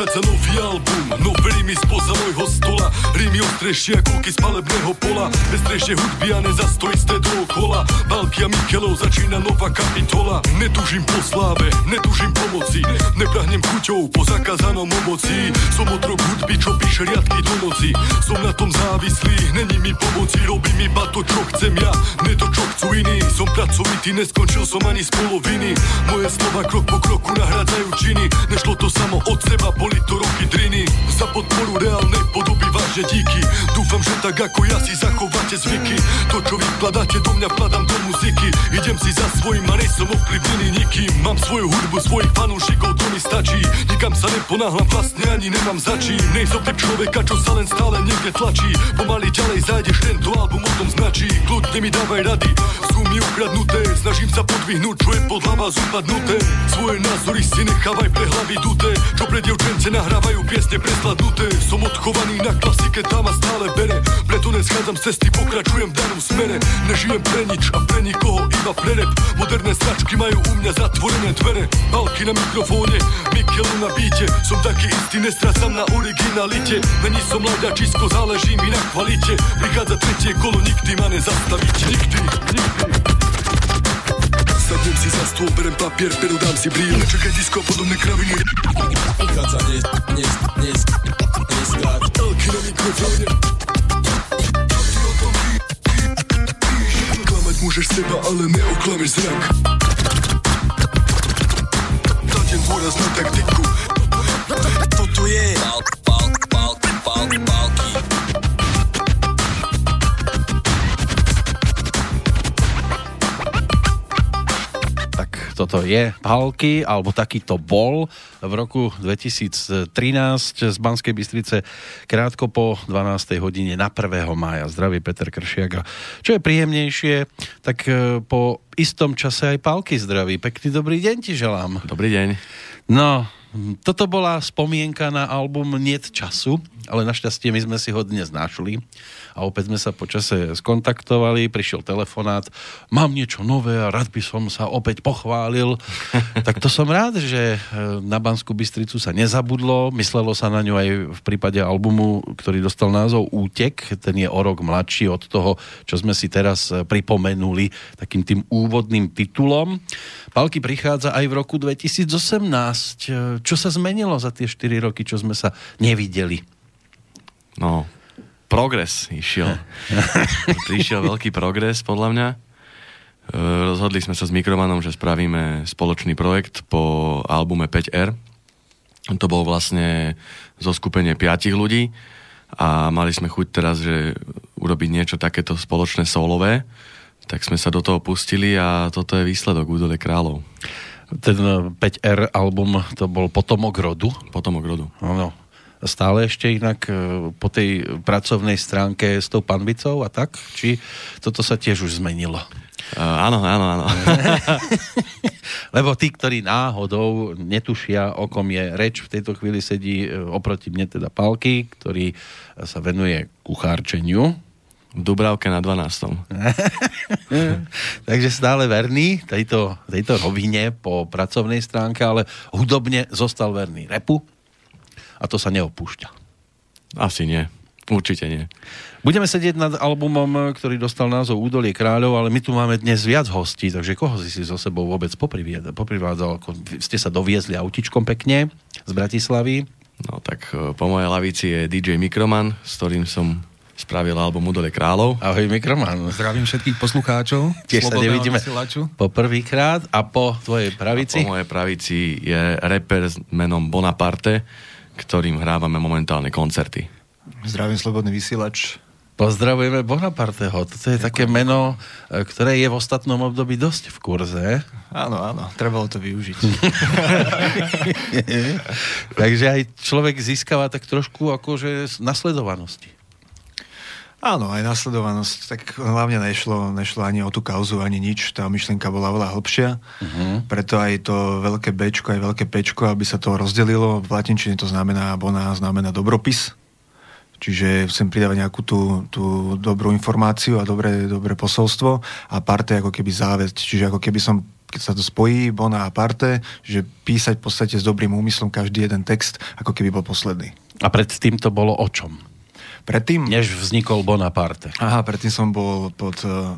Vychádza nový album, nové rimy spoza môjho stola. Rimy ostrejšie ako z palebného pola. Bestrejšie hudby a nezastojí ste dookola. Balky a Mikelov začína nová kapitola. Netužím po sláve, netužím pomoci Neprahnem chuťou po zakázanom ovoci Som otrok hudby, čo píše riadky do noci. Som na tom závislý, není mi pomoci. Robím iba to, čo chcem ja, ne to, čo chcú iní. Som pracovitý, neskončil som ani z poloviny. Moje slova krok po kroku nahrádzajú činy. Nešlo to samo od seba, boli to roky driny Za podporu reálnej podoby vážne díky. Dúfam, že tak ako ja si zachováte zvyky. To, čo vykladáte do mňa, vkladám do muziky. Idem si za svojím a nejsom ovplyvnený nikým. Mám svoju hudbu, svojich fanúšikov, to mi stačí. Nikam sa neponáhlam, vlastne ani nemám začí Nejsem typ človeka, čo sa len stále niekde tlačí. Pomaly ďalej zájdeš, tento album o tom značí. Kľudne mi dávaj rady, sú mi ukradnuté. Snažím sa podvihnúť, čo je pod hlava upadnuté Svoje názory si nechávaj pre hlavy duté Čo pre devčence nahrávajú piesne presladnuté Som odchovaný na klasike, tam a stále bere. Preto neschádzam z cesty, pokračujem v danom smere. Nežijem pre nič a pre nikoho, iba pre rap. Moderné značky majú u mňa zatvorené dvere. Balky na mikrofóne, Mikelu na bíte. Som taký istý, nestracam na originalite. Není som laďačisko, záleží mi na kvalite. Prichádza tretie kolo, nikdy ma nezastavíte. Nikdy, nikdy Sadnem si za stôl, berem papier, peru dám si brýle Nečakaj disko a podobné kraviny Vychádza dnes, dnes, dnes, dnes, Elky na mikrofóne Klamať môžeš seba, ale neoklameš zrak. Dať dôraz na taktiku Toto je toto je Palky, alebo taký to bol v roku 2013 z Banskej Bystrice krátko po 12. hodine na 1. mája. Zdraví Peter Kršiak. A čo je príjemnejšie, tak e, po istom čase aj Palky zdraví. Pekný dobrý deň ti želám. Dobrý deň. No, toto bola spomienka na album Niet času, ale našťastie my sme si ho dnes našli a opäť sme sa počase skontaktovali, prišiel telefonát, mám niečo nové a rád by som sa opäť pochválil. tak to som rád, že e, na Banskú Bystricu sa nezabudlo, myslelo sa na ňu aj v prípade albumu, ktorý dostal názov Útek, ten je o rok mladší od toho, čo sme si teraz e, pripomenuli takým tým úvodným titulom. Palky prichádza aj v roku 2018. Čo sa zmenilo za tie 4 roky, čo sme sa nevideli? No, progres išiel. Prišiel veľký progres, podľa mňa. E, rozhodli sme sa s Mikromanom, že spravíme spoločný projekt po albume 5R. To bol vlastne zo skupenie piatich ľudí a mali sme chuť teraz, že urobiť niečo takéto spoločné solové, tak sme sa do toho pustili a toto je výsledok Údole kráľov. Ten 5R album to bol Potomok rodu? Potomok rodu. Áno stále ešte inak e, po tej pracovnej stránke s tou panvicou a tak? Či toto sa tiež už zmenilo? Uh, áno, áno, áno. Lebo tí, ktorí náhodou netušia, o kom je reč, v tejto chvíli sedí e, oproti mne teda Palky, ktorý sa venuje kuchárčeniu. Dubravke na 12. Takže stále verný tejto, tejto rovine po pracovnej stránke, ale hudobne zostal verný repu a to sa neopúšťa. Asi nie. Určite nie. Budeme sedieť nad albumom, ktorý dostal názov Údolie kráľov, ale my tu máme dnes viac hostí, takže koho si si so sebou vôbec poprivádzal? Ste sa doviezli autičkom pekne z Bratislavy? No tak e, po mojej lavici je DJ Mikroman, s ktorým som spravil album Udole kráľov. Ahoj Mikroman. Zdravím všetkých poslucháčov. Tiež sa nevidíme po prvýkrát a po tvojej pravici? A po mojej pravici je rapper s menom Bonaparte, ktorým hrávame momentálne koncerty. Zdravím Slobodný vysielač. Pozdravujeme Bonaparteho. Toto je Ďakujem. také meno, e, ktoré je v ostatnom období dosť v kurze. Áno, áno, trebalo to využiť. Takže aj človek získava tak trošku akože nasledovanosti. Áno, aj nasledovanosť. Tak hlavne nešlo, nešlo ani o tú kauzu, ani nič. Tá myšlienka bola oveľa hlbšia. Uh-huh. Preto aj to veľké Bčko, aj veľké Pčko, aby sa to rozdelilo. V latinčine to znamená, bona znamená dobropis. Čiže chcem pridávať nejakú tú, tú dobrú informáciu a dobré, dobré posolstvo a parte ako keby záväzť. Čiže ako keby som keď sa to spojí, bona a parte, že písať v podstate s dobrým úmyslom každý jeden text, ako keby bol posledný. A predtým to bolo o čom? Predtým... Než vznikol Bonaparte. Aha, predtým som bol pod uh,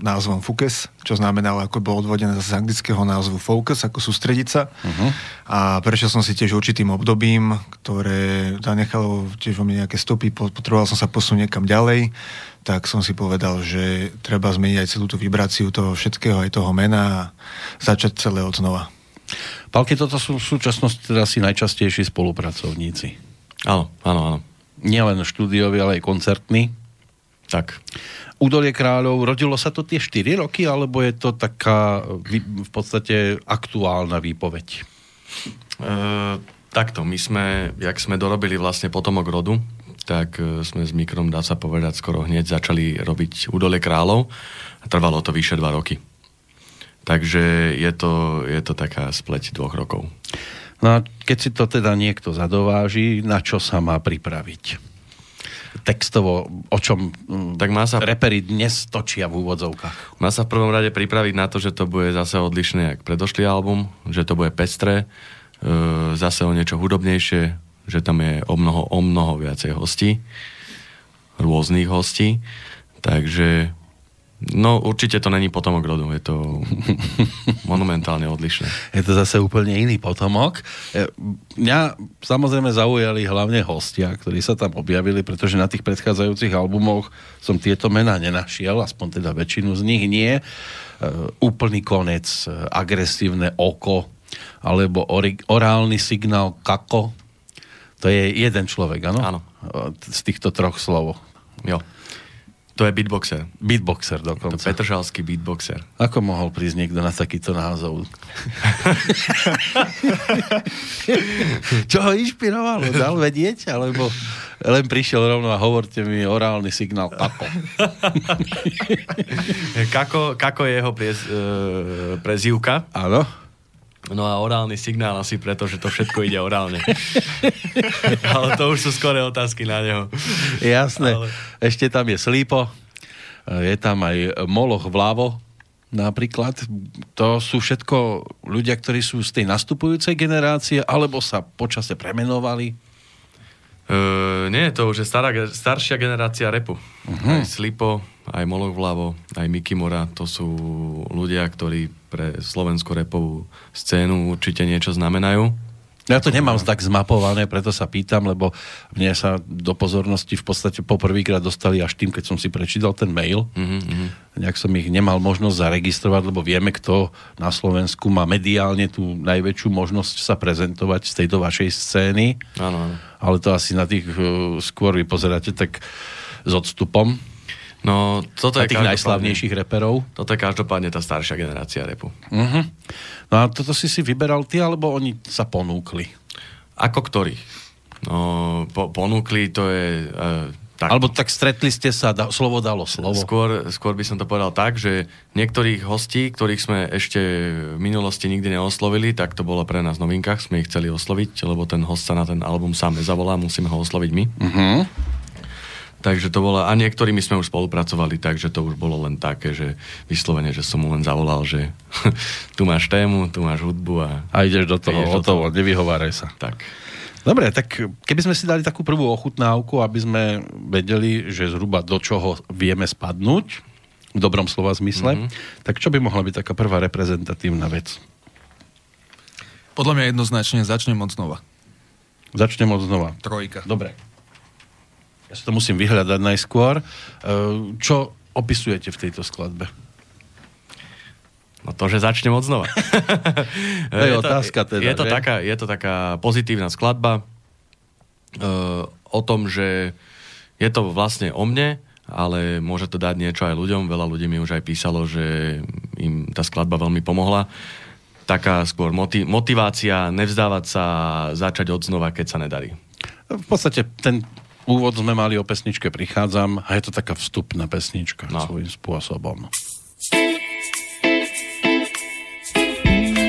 názvom Focus, čo znamenalo, ako bol odvodené z anglického názvu Focus, ako sústrediť sa. Uh-huh. A prešiel som si tiež určitým obdobím, ktoré zanechalo tiež vo mne nejaké stopy, potreboval som sa posunúť niekam ďalej, tak som si povedal, že treba zmeniť aj celú tú vibráciu toho všetkého, aj toho mena a začať celé od znova. Palky, toto sú v súčasnosti teda asi najčastejší spolupracovníci. Áno, áno, áno. Nielen štúdiovi, ale aj koncertný. Tak. Údolie kráľov, rodilo sa to tie 4 roky, alebo je to taká v podstate aktuálna výpoveď? E, takto, my sme, jak sme dorobili vlastne potomok rodu, tak e, sme s Mikrom, dá sa povedať, skoro hneď začali robiť Údolie kráľov a trvalo to vyše 2 roky. Takže je to, je to taká spleť dvoch rokov. No a keď si to teda niekto zadováži, na čo sa má pripraviť? textovo, o čom mm, tak má sa, repery dnes točia v úvodzovkách? Má sa v prvom rade pripraviť na to, že to bude zase odlišné jak predošlý album, že to bude pestré, e, zase o niečo hudobnejšie, že tam je o mnoho, o mnoho viacej hostí, rôznych hostí, takže No určite to není potomok rodu, je to monumentálne odlišné. Je to zase úplne iný potomok. E, mňa samozrejme zaujali hlavne hostia, ktorí sa tam objavili, pretože na tých predchádzajúcich albumoch som tieto mená nenašiel, aspoň teda väčšinu z nich nie. E, úplný konec, e, agresívne oko, alebo orálny signál kako. To je jeden človek, áno? Áno. Z týchto troch slov. Jo. To je beatboxer. Beatboxer dokonca. To Petržalský beatboxer. Ako mohol prísť niekto na takýto názov? Čo ho inšpirovalo? Dal vedieť? Alebo len prišiel rovno a hovorte mi orálny signál kako. kako, kako je jeho prez, e, prezivka. Áno. No a orálny signál asi preto, že to všetko ide orálne. Ale to už sú skore otázky na neho. Jasné. Ale... Ešte tam je Slípo, je tam aj Moloch vľavo, napríklad. To sú všetko ľudia, ktorí sú z tej nastupujúcej generácie, alebo sa počase premenovali? Uh, nie, to už je stará, staršia generácia repu. Uh-huh. Aj Slipo, aj Moloch vľavo, aj Mikimora, to sú ľudia, ktorí pre slovenskú repovú scénu určite niečo znamenajú. Ja to nemám tak zmapované, preto sa pýtam, lebo mne sa do pozornosti v podstate poprvýkrát dostali až tým, keď som si prečítal ten mail. Mm-hmm. Nejak som ich nemal možnosť zaregistrovať, lebo vieme, kto na Slovensku má mediálne tú najväčšiu možnosť sa prezentovať z tejto vašej scény. Áno. Ale to asi na tých uh, skôr vy pozeráte tak s odstupom. No, toto je tých najslavnejších reperov. Toto je každopádne tá staršia generácia repu. Uh-huh. No a toto si si vyberal ty, alebo oni sa ponúkli? Ako ktorí? No, po, ponúkli, to je... Uh, tak. Alebo tak stretli ste sa, da, slovo dalo slovo. Skôr, skôr by som to povedal tak, že niektorých hostí, ktorých sme ešte v minulosti nikdy neoslovili, tak to bolo pre nás v novinkách, sme ich chceli osloviť, lebo ten host sa na ten album sám nezavolá, musíme ho osloviť my. Uh-huh. Takže to bolo, a niektorými sme už spolupracovali, takže to už bolo len také, že vyslovene, že som mu len zavolal, že tu máš tému, tu máš hudbu a... A ideš do toho, ideš hotovo, do toho. nevyhováraj sa. Tak. Dobre, tak keby sme si dali takú prvú ochutnávku, aby sme vedeli, že zhruba do čoho vieme spadnúť, v dobrom slova zmysle, mm-hmm. tak čo by mohla byť taká prvá reprezentatívna vec? Podľa mňa jednoznačne začnem od znova. Začnem od znova. Trojka. Dobre. Ja si to musím vyhľadať najskôr. E, čo opisujete v tejto skladbe? No to, že začnem od znova. to je, je otázka teda, je to, taká, je to taká pozitívna skladba uh, o tom, že je to vlastne o mne, ale môže to dať niečo aj ľuďom. Veľa ľudí mi už aj písalo, že im tá skladba veľmi pomohla. Taká skôr motiv- motivácia nevzdávať sa, začať od znova, keď sa nedarí. V podstate ten úvod sme mali o pesničke Prichádzam a je to taká vstupná pesnička no. svojím spôsobom.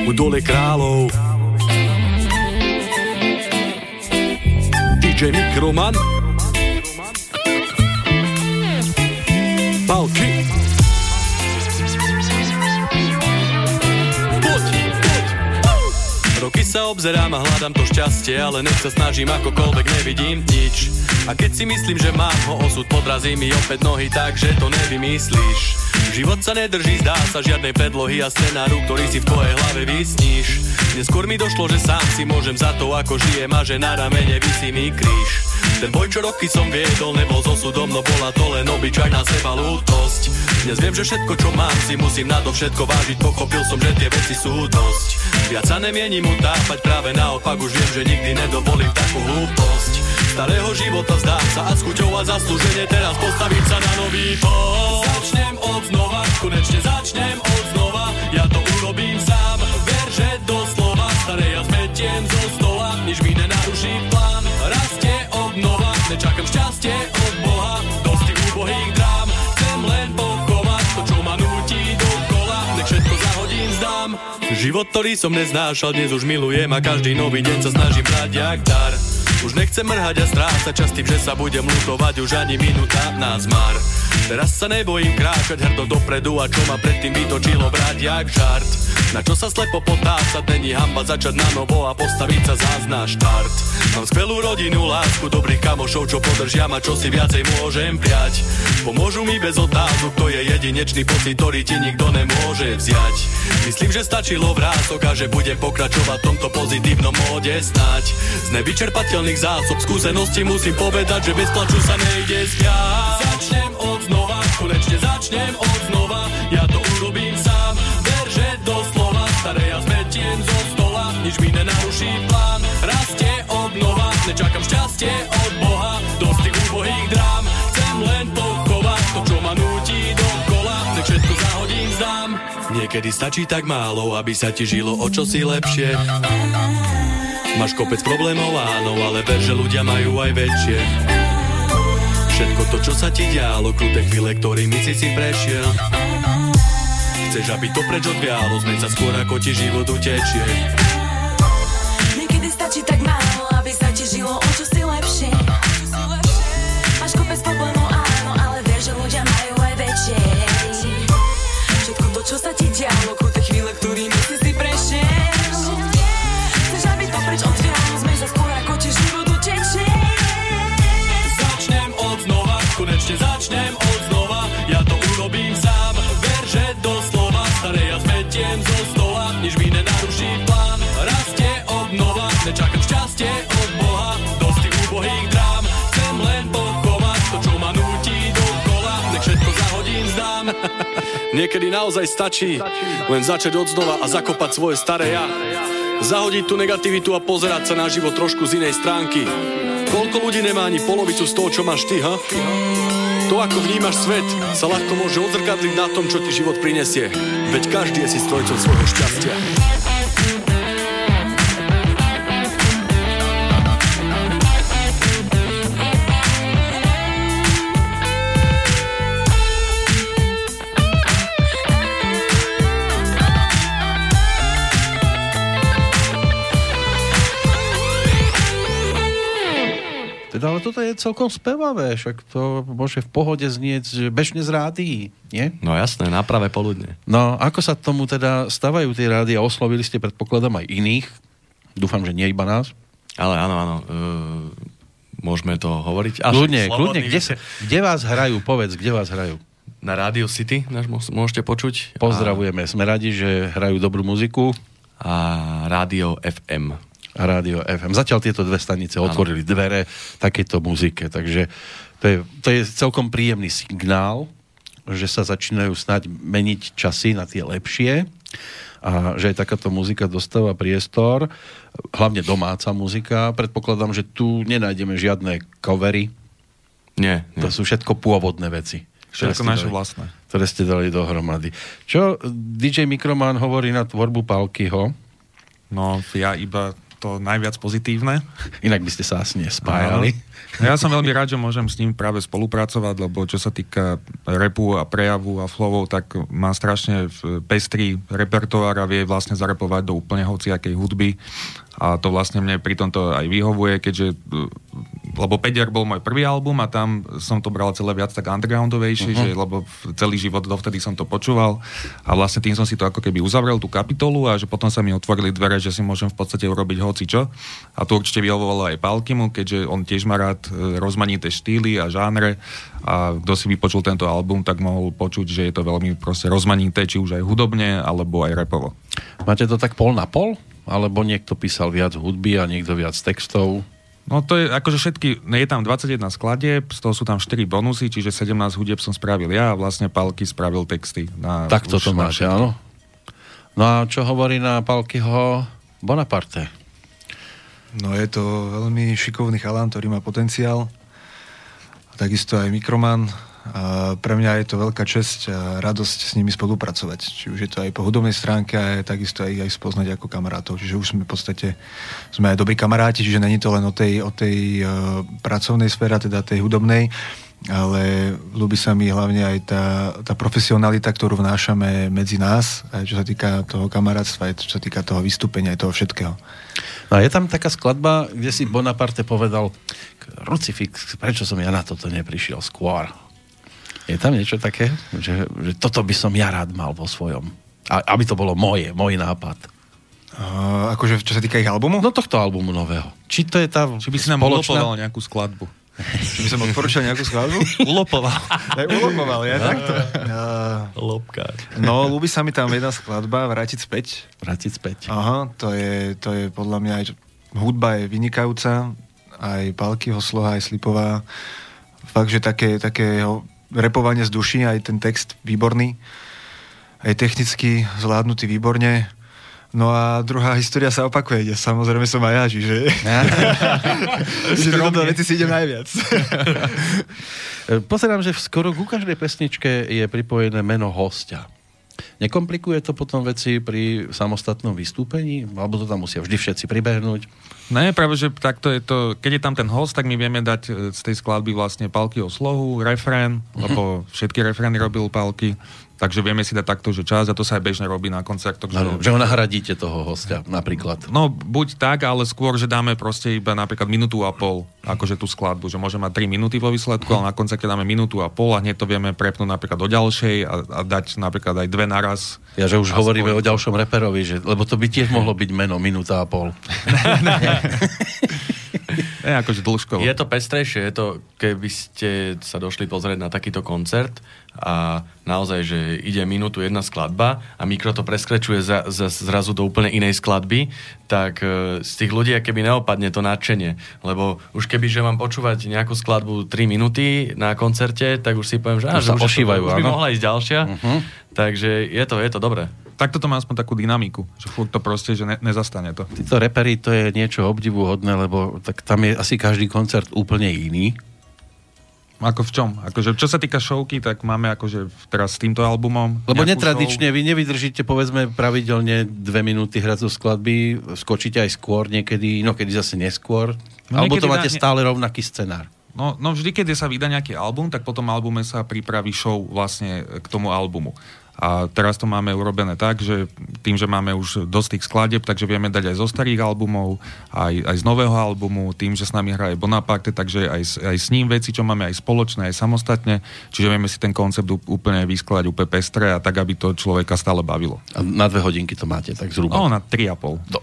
U dole kráľov DJ Mikroman Palky sa obzerám a hľadám to šťastie, ale nech sa snažím akokoľvek nevidím nič. A keď si myslím, že mám ho osud, podrazí mi opäť nohy tak, že to nevymyslíš. Život sa nedrží, zdá sa žiadnej predlohy a scenáru, ktorý si v tvojej hlave vysníš. Neskôr mi došlo, že sám si môžem za to, ako žijem a že na ramene vysí mi kríž. Ten boj, čo roky som viedol, nebol s osudom, no bola to len obyčajná seba lútosť. Dnes viem, že všetko, čo mám, si musím na to všetko vážiť, pochopil som, že tie veci sú dosť. Viac sa nemienim utápať, práve naopak už viem, že nikdy nedovolím takú hlúposť. Starého života zdá sa a s chuťou a zaslúženie teraz postaviť sa na nový post. Začnem od znova, konečne začnem od znova, šťastie od Boha, dosť tých úbohých drám, chcem len pochovať to, čo ma núti do kola, nech všetko zahodím, zdám. Život, ktorý som neznášal, dnes už milujem a každý nový deň sa snažím brať jak dar. Už nechcem mrhať a strácať čas tým, že sa budem lutovať už ani minúta na zmar. Teraz sa nebojím kráčať hrdo dopredu a čo ma predtým vytočilo brať jak žart. Na čo sa slepo potácať, není hamba začať na novo a postaviť sa zás na štart. Mám skvelú rodinu, lásku, dobrých kamošov, čo podržia ma, čo si viacej môžem prijať. Pomôžu mi bez otázok, to je jedinečný pocit, ktorý ti nikto nemôže vziať. Myslím, že stačilo vrások a že budem pokračovať v tomto pozitívnom móde snať. Z nevyčerpateľných zásob skúseností musím povedať, že bez plaču sa nejde spiať. Začnem od znova, konečne začnem od znova, ja to urobím sám. Ver, že doslova staré ja zmetiem zo stola, nič mi nenaruší plán. Rastie obnova, nečakám šťastie od Boha, Niekedy stačí tak málo, aby sa ti žilo o čosi lepšie. Máš kopec problémov, áno, ale ver, že ľudia majú aj väčšie. Všetko to, čo sa ti dialo, kruté chvíle, ktorými si si prešiel. Chceš, aby to preč odvialo, zmeň sa skôr, ako ti život utečie. Niekedy naozaj stačí len začať od znova a zakopať svoje staré ja. Zahodiť tú negativitu a pozerať sa na život trošku z inej stránky. Koľko ľudí nemá ani polovicu z toho, čo máš ty, ha? To, ako vnímaš svet, sa ľahko môže odzrkadliť na tom, čo ti život prinesie. Veď každý je si strojcom svojho šťastia. Ale toto je celkom spevavé, však to môže v pohode znieť, bežne z rádií, nie? No jasné, na pravé poludne. No, ako sa tomu teda stavajú tie rádia? Oslovili ste, predpokladám, aj iných. Dúfam, že nie iba nás. Ale áno, áno. Uh, môžeme to hovoriť. Až Kľudne, kľudne, kde, sa, kde vás hrajú? Povedz, kde vás hrajú? Na Radio City môž- môžete počuť. Pozdravujeme, sme radi, že hrajú dobrú muziku A, a Rádio FM. A Rádio FM. Zatiaľ tieto dve stanice otvorili dvere takéto muzike, takže to je, to je celkom príjemný signál, že sa začínajú snať meniť časy na tie lepšie a že aj takáto muzika dostáva priestor, hlavne domáca muzika. Predpokladám, že tu nenájdeme žiadne covery, Nie, nie. to sú všetko pôvodné veci. Všetko naše dali- vlastné. ktoré ste dali dohromady. Čo DJ Mikroman hovorí na tvorbu Palkyho? No, ja iba to najviac pozitívne. Inak by ste sa asi nespájali. No, Ja som veľmi rád, že môžem s ním práve spolupracovať, lebo čo sa týka repu a prejavu a flowov, tak má strašne pestrý repertoár a vie vlastne zarepovať do úplne hociakej hudby. A to vlastne mne pri tomto aj vyhovuje, keďže lebo Pediar bol môj prvý album a tam som to bral celé viac tak undergroundovejšie, uh-huh. že, lebo celý život dovtedy som to počúval a vlastne tým som si to ako keby uzavrel tú kapitolu a že potom sa mi otvorili dvere, že si môžem v podstate urobiť hoci čo a to určite vyhovovalo aj Palkimu, keďže on tiež má rád e, rozmanité štýly a žánre a kto si vypočul tento album, tak mohol počuť, že je to veľmi proste rozmanité, či už aj hudobne, alebo aj repovo. Máte to tak pol na pol? Alebo niekto písal viac hudby a niekto viac textov? No to je akože všetky, je tam 21 skladieb, z toho sú tam 4 bonusy, čiže 17 hudieb som spravil ja a vlastne Palky spravil texty. Na, tak toto máte, áno. No a čo hovorí na Palkyho Bonaparte? No je to veľmi šikovný chalán, ktorý má potenciál. A takisto aj Mikroman, pre mňa je to veľká česť a radosť s nimi spolupracovať. Či už je to aj po hudobnej stránke a takisto aj, aj spoznať ako kamarátov. Čiže už sme v podstate sme aj dobrí kamaráti, čiže není to len o tej, o tej uh, pracovnej sfére, teda tej hudobnej, ale ľúbi sa mi hlavne aj tá, tá profesionalita, ktorú vnášame medzi nás, aj čo sa týka toho kamarátstva, aj čo sa týka toho vystúpenia, aj toho všetkého. No a je tam taká skladba, kde si Bonaparte povedal, Rucifix, prečo som ja na toto neprišiel skôr? Je tam niečo také, že, že toto by som ja rád mal vo svojom. A, aby to bolo moje, môj nápad. Uh, akože čo sa týka ich albumu? No tohto albumu nového. Či to je tá Či by si nám spoločná... ulopoval nejakú skladbu. Či by som odporúčal nejakú skladbu? ulopoval. Aj ulopoval, ja takto. Uh, Lopka. No, ľúbi sa mi tam jedna skladba, Vrátiť späť. Vrátiť späť. Aha, to je, to je podľa mňa aj... Hudba je vynikajúca, aj Palkyho sloha, aj Slipová. Fakt, že také, také repovanie z duši, aj ten text výborný, aj technicky zvládnutý výborne. No a druhá história sa opakuje, kde samozrejme som aj ja, čiže... čiže do veci si idem najviac. Pozerám, že skoro ku každej pesničke je pripojené meno hostia. Nekomplikuje to potom veci pri samostatnom vystúpení? Alebo to tam musia vždy všetci pribehnúť? Ne, práve, že takto je to, keď je tam ten host, tak my vieme dať e, z tej skladby vlastne palky o slohu, refrén, mm-hmm. lebo všetky refrény robil palky. Takže vieme si dať takto, že čas a to sa aj bežne robí na koncertoch. Že, že ho nahradíte toho hostia napríklad. No, buď tak, ale skôr, že dáme proste iba napríklad minútu a pol, akože tú skladbu, že môže mať 3 minúty vo výsledku, ale na koncerte dáme minútu a pol a hneď to vieme prepnúť napríklad do ďalšej a, a dať napríklad aj dve naraz. Ja, že už hovoríme skôr... o ďalšom reperovi, že, lebo to by tiež mohlo byť meno minúta a pol. Je akože dĺžkovo. Je to pestrejšie, je to, keby ste sa došli pozrieť na takýto koncert a naozaj, že ide minútu jedna skladba a mikro to preskrečuje za, za, zrazu do úplne inej skladby, tak e, z tých ľudí keby neopadne to nadšenie. Lebo už keby, že mám počúvať nejakú skladbu 3 minúty na koncerte, tak už si poviem, že, á, že už, ošívajú, už by mohla ísť ďalšia. Uh-huh. Takže je to, je to dobré takto to má aspoň takú dynamiku, že furt to proste, že ne, nezastane to. Títo repery, to je niečo obdivuhodné, lebo tak tam je asi každý koncert úplne iný. Ako v čom? Akože, čo sa týka showky, tak máme akože teraz s týmto albumom... Lebo netradične, show. vy nevydržíte povedzme pravidelne dve minúty hrať zo skladby, skočíte aj skôr niekedy, no kedy zase neskôr, no, alebo to máte na... stále rovnaký scenár. No, no vždy, keď sa vydá nejaký album, tak potom albume sa pripraví show vlastne k tomu albumu. A teraz to máme urobené tak, že tým, že máme už dosť tých skladieb, takže vieme dať aj zo starých albumov, aj, aj z nového albumu, tým, že s nami hraje Bonaparte, takže aj, aj s ním veci, čo máme aj spoločné, aj samostatne, čiže vieme si ten koncept úplne vyskladať úplne pestre a tak, aby to človeka stále bavilo. A na dve hodinky to máte, tak zhruba? No, na tri a pol. Do.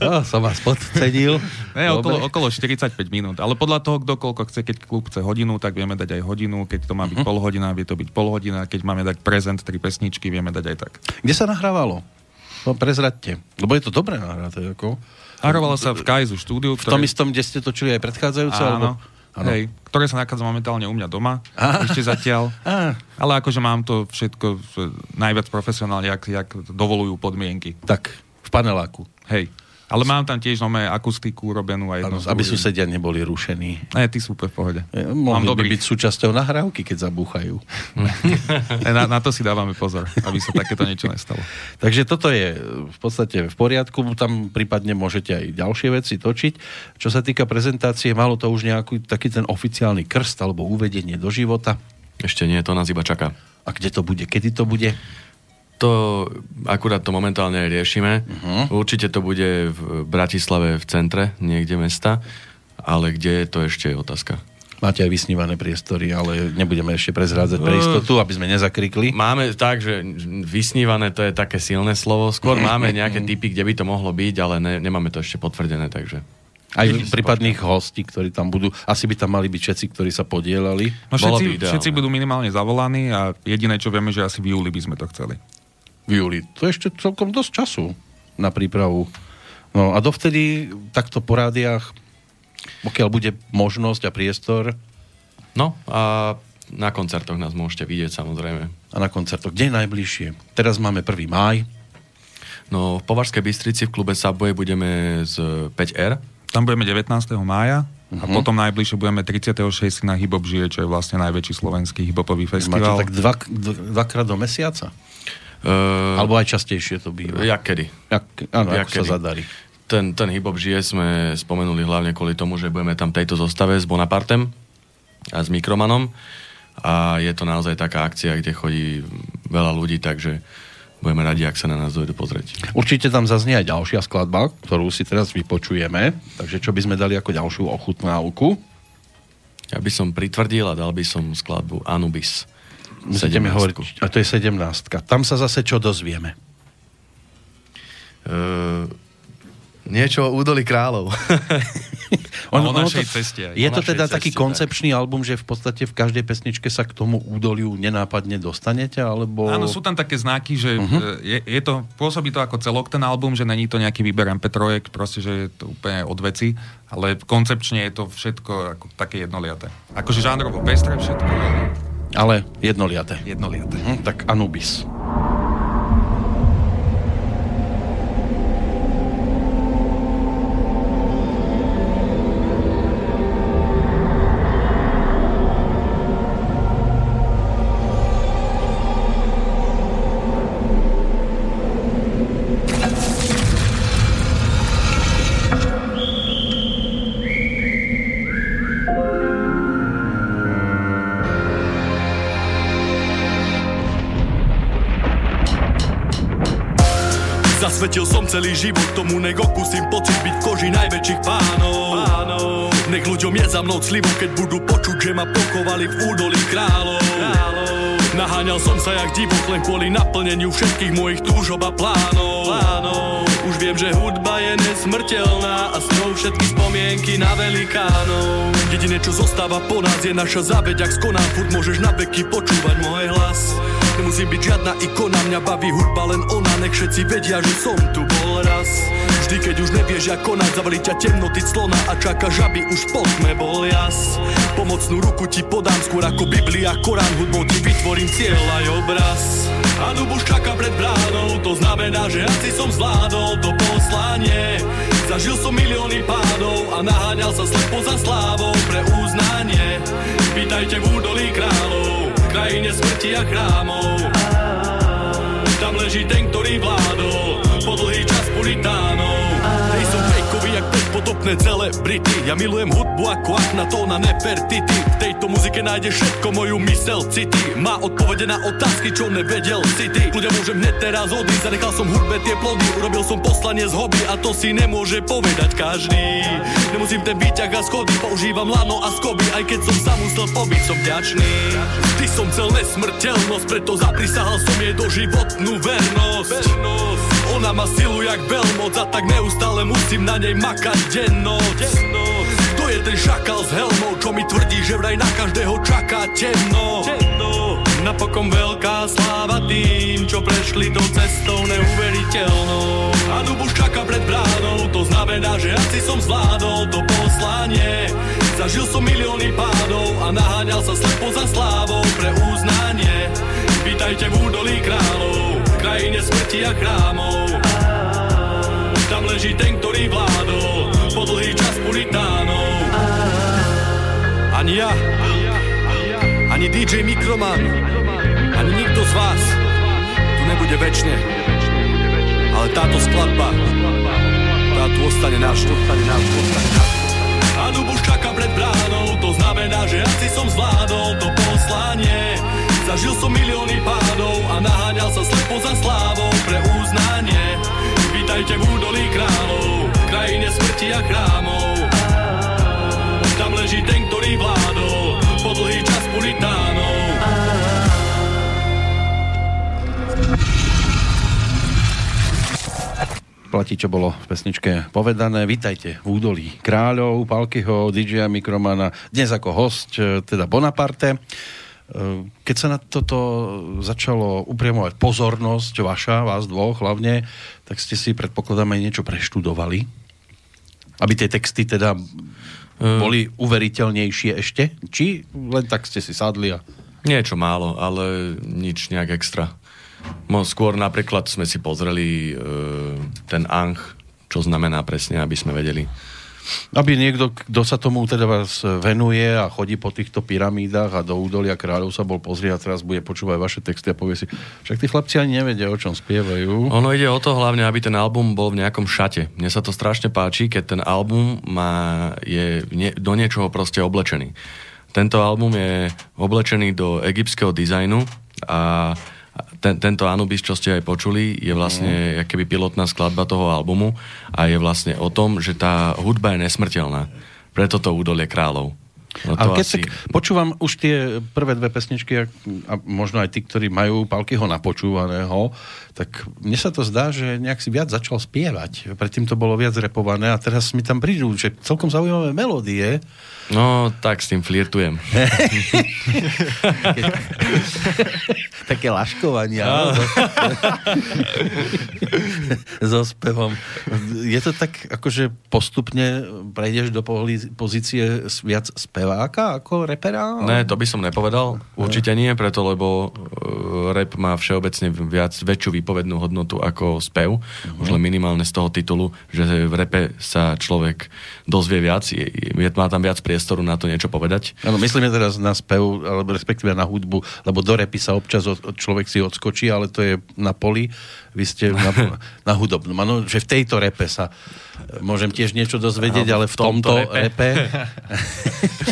no, som vás podcenil. Ne, okolo, okolo 45 minút, ale podľa toho, kto koľko chce, keď klub chce hodinu, tak vieme dať aj hodinu, keď to má byť uh-huh. pol hodina, vie to byť pol hodina, keď máme dať prezent, tri pesničky, vieme dať aj tak. Kde sa nahrávalo? No, prezradte. Lebo je to dobre nahráte. Ako... Nahrávalo sa v Kaizu štúdiu. Ktoré... V tom istom, kde ste točili aj predchádzajúce? Áno. Alebo... Hej, ktoré sa nachádza momentálne u mňa doma, Aha. ešte zatiaľ. Aha. Ale akože mám to všetko najviac profesionálne, jak, jak dovolujú podmienky. Tak, v paneláku. Hej. Ale mám tam tiež nové akustiku urobenú aj jedno. Ano, aby susedia neboli rušení. Ne, ty super v pohode. Ja, mám dobrý. byť súčasťou nahrávky, keď zabúchajú. na, na to si dávame pozor, aby sa takéto niečo nestalo. Takže toto je v podstate v poriadku, tam prípadne môžete aj ďalšie veci točiť. Čo sa týka prezentácie, malo to už nejaký taký ten oficiálny krst alebo uvedenie do života? Ešte nie, to nás iba čaká. A kde to bude? Kedy to bude? To akurát to momentálne aj riešime. Mhm. Určite to bude v Bratislave v centre, niekde mesta, ale kde to ešte je otázka. Máte aj vysnívané priestory, ale nebudeme ešte prezrádzať pre istotu, aby sme nezakrikli. Máme tak, že vysnívané to je také silné slovo. Skôr máme nejaké typy, kde by to mohlo byť, ale ne, nemáme to ešte potvrdené, takže... Aj prípadných hostí, ktorí tam budú. Asi by tam mali byť všetci, ktorí sa podielali. No všetci, by všetci budú minimálne zavolaní a jediné, čo vieme, že asi v júli by sme to chceli. V júli. To je ešte celkom dosť času na prípravu. No a dovtedy takto po rádiách, pokiaľ bude možnosť a priestor No a na koncertoch nás môžete vidieť samozrejme. a na koncertoch, kde je najbližšie? Teraz máme 1. máj, No v Považskej Bystrici v klube Subway budeme z 5R. Tam budeme 19. mája a Mhm. potom najbližšie budeme 36. na Hibop žije, čo je vlastne najväčší slovenský hibopový máte festival. tak dva, dv- dvakrát do mesiaca? Uh, Alebo aj častejšie to býva? jak kedy? Jak, áno, Jak ako sa kedy? zadarí. Ten, ten hip-hop žije sme spomenuli hlavne kvôli tomu, že budeme tam tejto zostave s Bonapartem a s Mikromanom a je to naozaj taká akcia, kde chodí veľa ľudí, takže budeme radi, ak sa na nás dojde pozrieť. Určite tam zaznie aj ďalšia skladba, ktorú si teraz vypočujeme. Takže čo by sme dali ako ďalšiu ochutnávku? Ja by som pritvrdil a dal by som skladbu Anubis. Musíte mi 17. hovoriť, a to je 17. Tam sa zase čo dozvieme? Uh, niečo o údolí kráľov. A o našej ceste aj. Je O to teda ceste, taký tak. koncepčný album, že v podstate v každej pesničke sa k tomu údoliu nenápadne dostanete, alebo... Áno, sú tam také znaky, že uh-huh. je, je to, pôsobí to ako celok ten album, že není to nejaký výber MP3, proste, že je to úplne od veci, ale koncepčne je to všetko ako také jednoliaté. Akože žánrovo pestré všetko, ale jednoliaté. jednoliaté. Hm, tak Anubis. Zasvetil som celý život tomu, nech okúsim pocit byť v koži najväčších pánov. pánov. Nech ľuďom je za mnou slibu, keď budú počuť, že ma pochovali v údolí kráľov. kráľov. Naháňal som sa jak divok len kvôli naplneniu všetkých mojich túžob a plánov. plánov. Už viem, že hudba je nesmrteľná a s ňou všetky spomienky na velikánov. Jediné, čo zostáva po nás, je naša záveď, ak skonám, furt môžeš na veky počúvať môj hlas. Nemusím byť žiadna ikona, mňa baví hudba len ona, nech všetci vedia, že som tu bol raz. Vždy, keď už nevieš, ako konať, zavrý ťa temnoty clona a čaká žaby, už pod tme bol jas. Pomocnú ruku ti podám skôr ako Biblia, Korán, hudbou ti vytvorím cieľ aj obraz. A už čaká pred bránou, to znamená, že asi som zvládol to poslanie. Zažil som milióny pádov a naháňal sa slepo za slávou pre uznanie. Vítajte v údolí kráľov, krajine smrti a chrámov. Tam leží ten, ktorý vládol po dlhý čas puritánov. Predpotopné celebrity. Ja milujem hudbu ako akna tóna Nefertity. V tejto muzike nájdeš všetko, moju mysel city. Má odpovede na otázky, čo nevedel si ty. Ľudia môžem hneď teraz odísť, zanechal som hudbe tie plody. Urobil som poslanie z hobby a to si nemôže povedať každý. Nemusím ten výťah a schody, používam lano a skoby, aj keď som sa musel pobiť, som vďačný. Ty som cel nesmrteľnosť, preto zaprisahal som jej doživotnú vernosť. Ona má silu jak veľmoc a tak neustále musím na nej makať dennoc. To je ten šakal s helmou, čo mi tvrdí, že vraj na každého čaká temno. Napokon veľká sláva tým, čo prešli tou cestou neuveriteľnou. A Dubuš čaká pred bránou, to znamená, že asi som zvládol to poslanie. Zažil som milióny pádov a naháňal sa slepo za slávou pre uznanie. Vítajte v údolí kráľov, krajine smrti a chrámov. Tam leží ten, ktorý vládol po dlhý čas puritánov. Ani ja, ani DJ Mikroman, ani nikto z vás tu nebude väčšine. Ale táto skladba, tá tu ostane náš. A Dubuš čaká pred bránou, to znamená, že asi som zvládol to poslanie. Zažil som milióny pádov a naháňal sa slepo za slávou pre uznanie. Vítajte v údolí kráľov, krajine smrti a chrámov. Tam leží ten, ktorý vládol po dlhý čas puritánov. Platí, čo bolo v pesničke povedané. Vítajte v údolí kráľov, Palkyho, DJ Mikromana, dnes ako host, e, teda Bonaparte. E, Keď sa na toto začalo upriamovať pozornosť vaša, vás dvoch hlavne, tak ste si predpokladám aj niečo preštudovali? Aby tie texty teda boli uveriteľnejšie ešte? Či len tak ste si sadli a... Niečo málo, ale nič nejak extra. No, skôr napríklad sme si pozreli e, ten Anch, čo znamená presne, aby sme vedeli. Aby niekto, kto sa tomu teda vás venuje a chodí po týchto pyramídach a do údolia kráľov sa bol pozrieť a teraz bude počúvať vaše texty a povie si, však tí chlapci ani nevedia, o čom spievajú. Ono ide o to hlavne, aby ten album bol v nejakom šate. Mne sa to strašne páči, keď ten album má, je nie, do niečoho proste oblečený. Tento album je oblečený do egyptského dizajnu a ten, tento Anubis, čo ste aj počuli, je vlastne mm. keby pilotná skladba toho albumu a je vlastne o tom, že tá hudba je nesmrteľná. Preto to údolie kráľov. No A keď asi... tak počúvam už tie prvé dve pesničky a- a možno aj tí, ktorí majú Palkyho napočúvaného, tak mne sa to zdá, že nejak si viac začal spievať. Predtým to bolo viac repované a teraz mi tam prídu, že celkom zaujímavé melódie. No, tak s tým flirtujem. Také laškovania. áno, so, spevom. Je to tak, akože postupne prejdeš do pozície viac speváka ako repera? Ne, to by som nepovedal. Určite nie, preto lebo uh, rap má všeobecne viac, väčšiu výpovednú hodnotu ako spev. Už len minimálne z toho titulu, že v repe sa človek dozvie viac, je, je, má tam viac priestoru na to niečo povedať. Áno, myslíme teraz na spev, alebo respektíve na hudbu, lebo do repy sa občas od, od človek si odskočí, ale to je na poli, vy ste na, na hudobnom. Áno, že v tejto repe sa e, môžem tiež niečo dozvedieť, ale v tomto, repe. I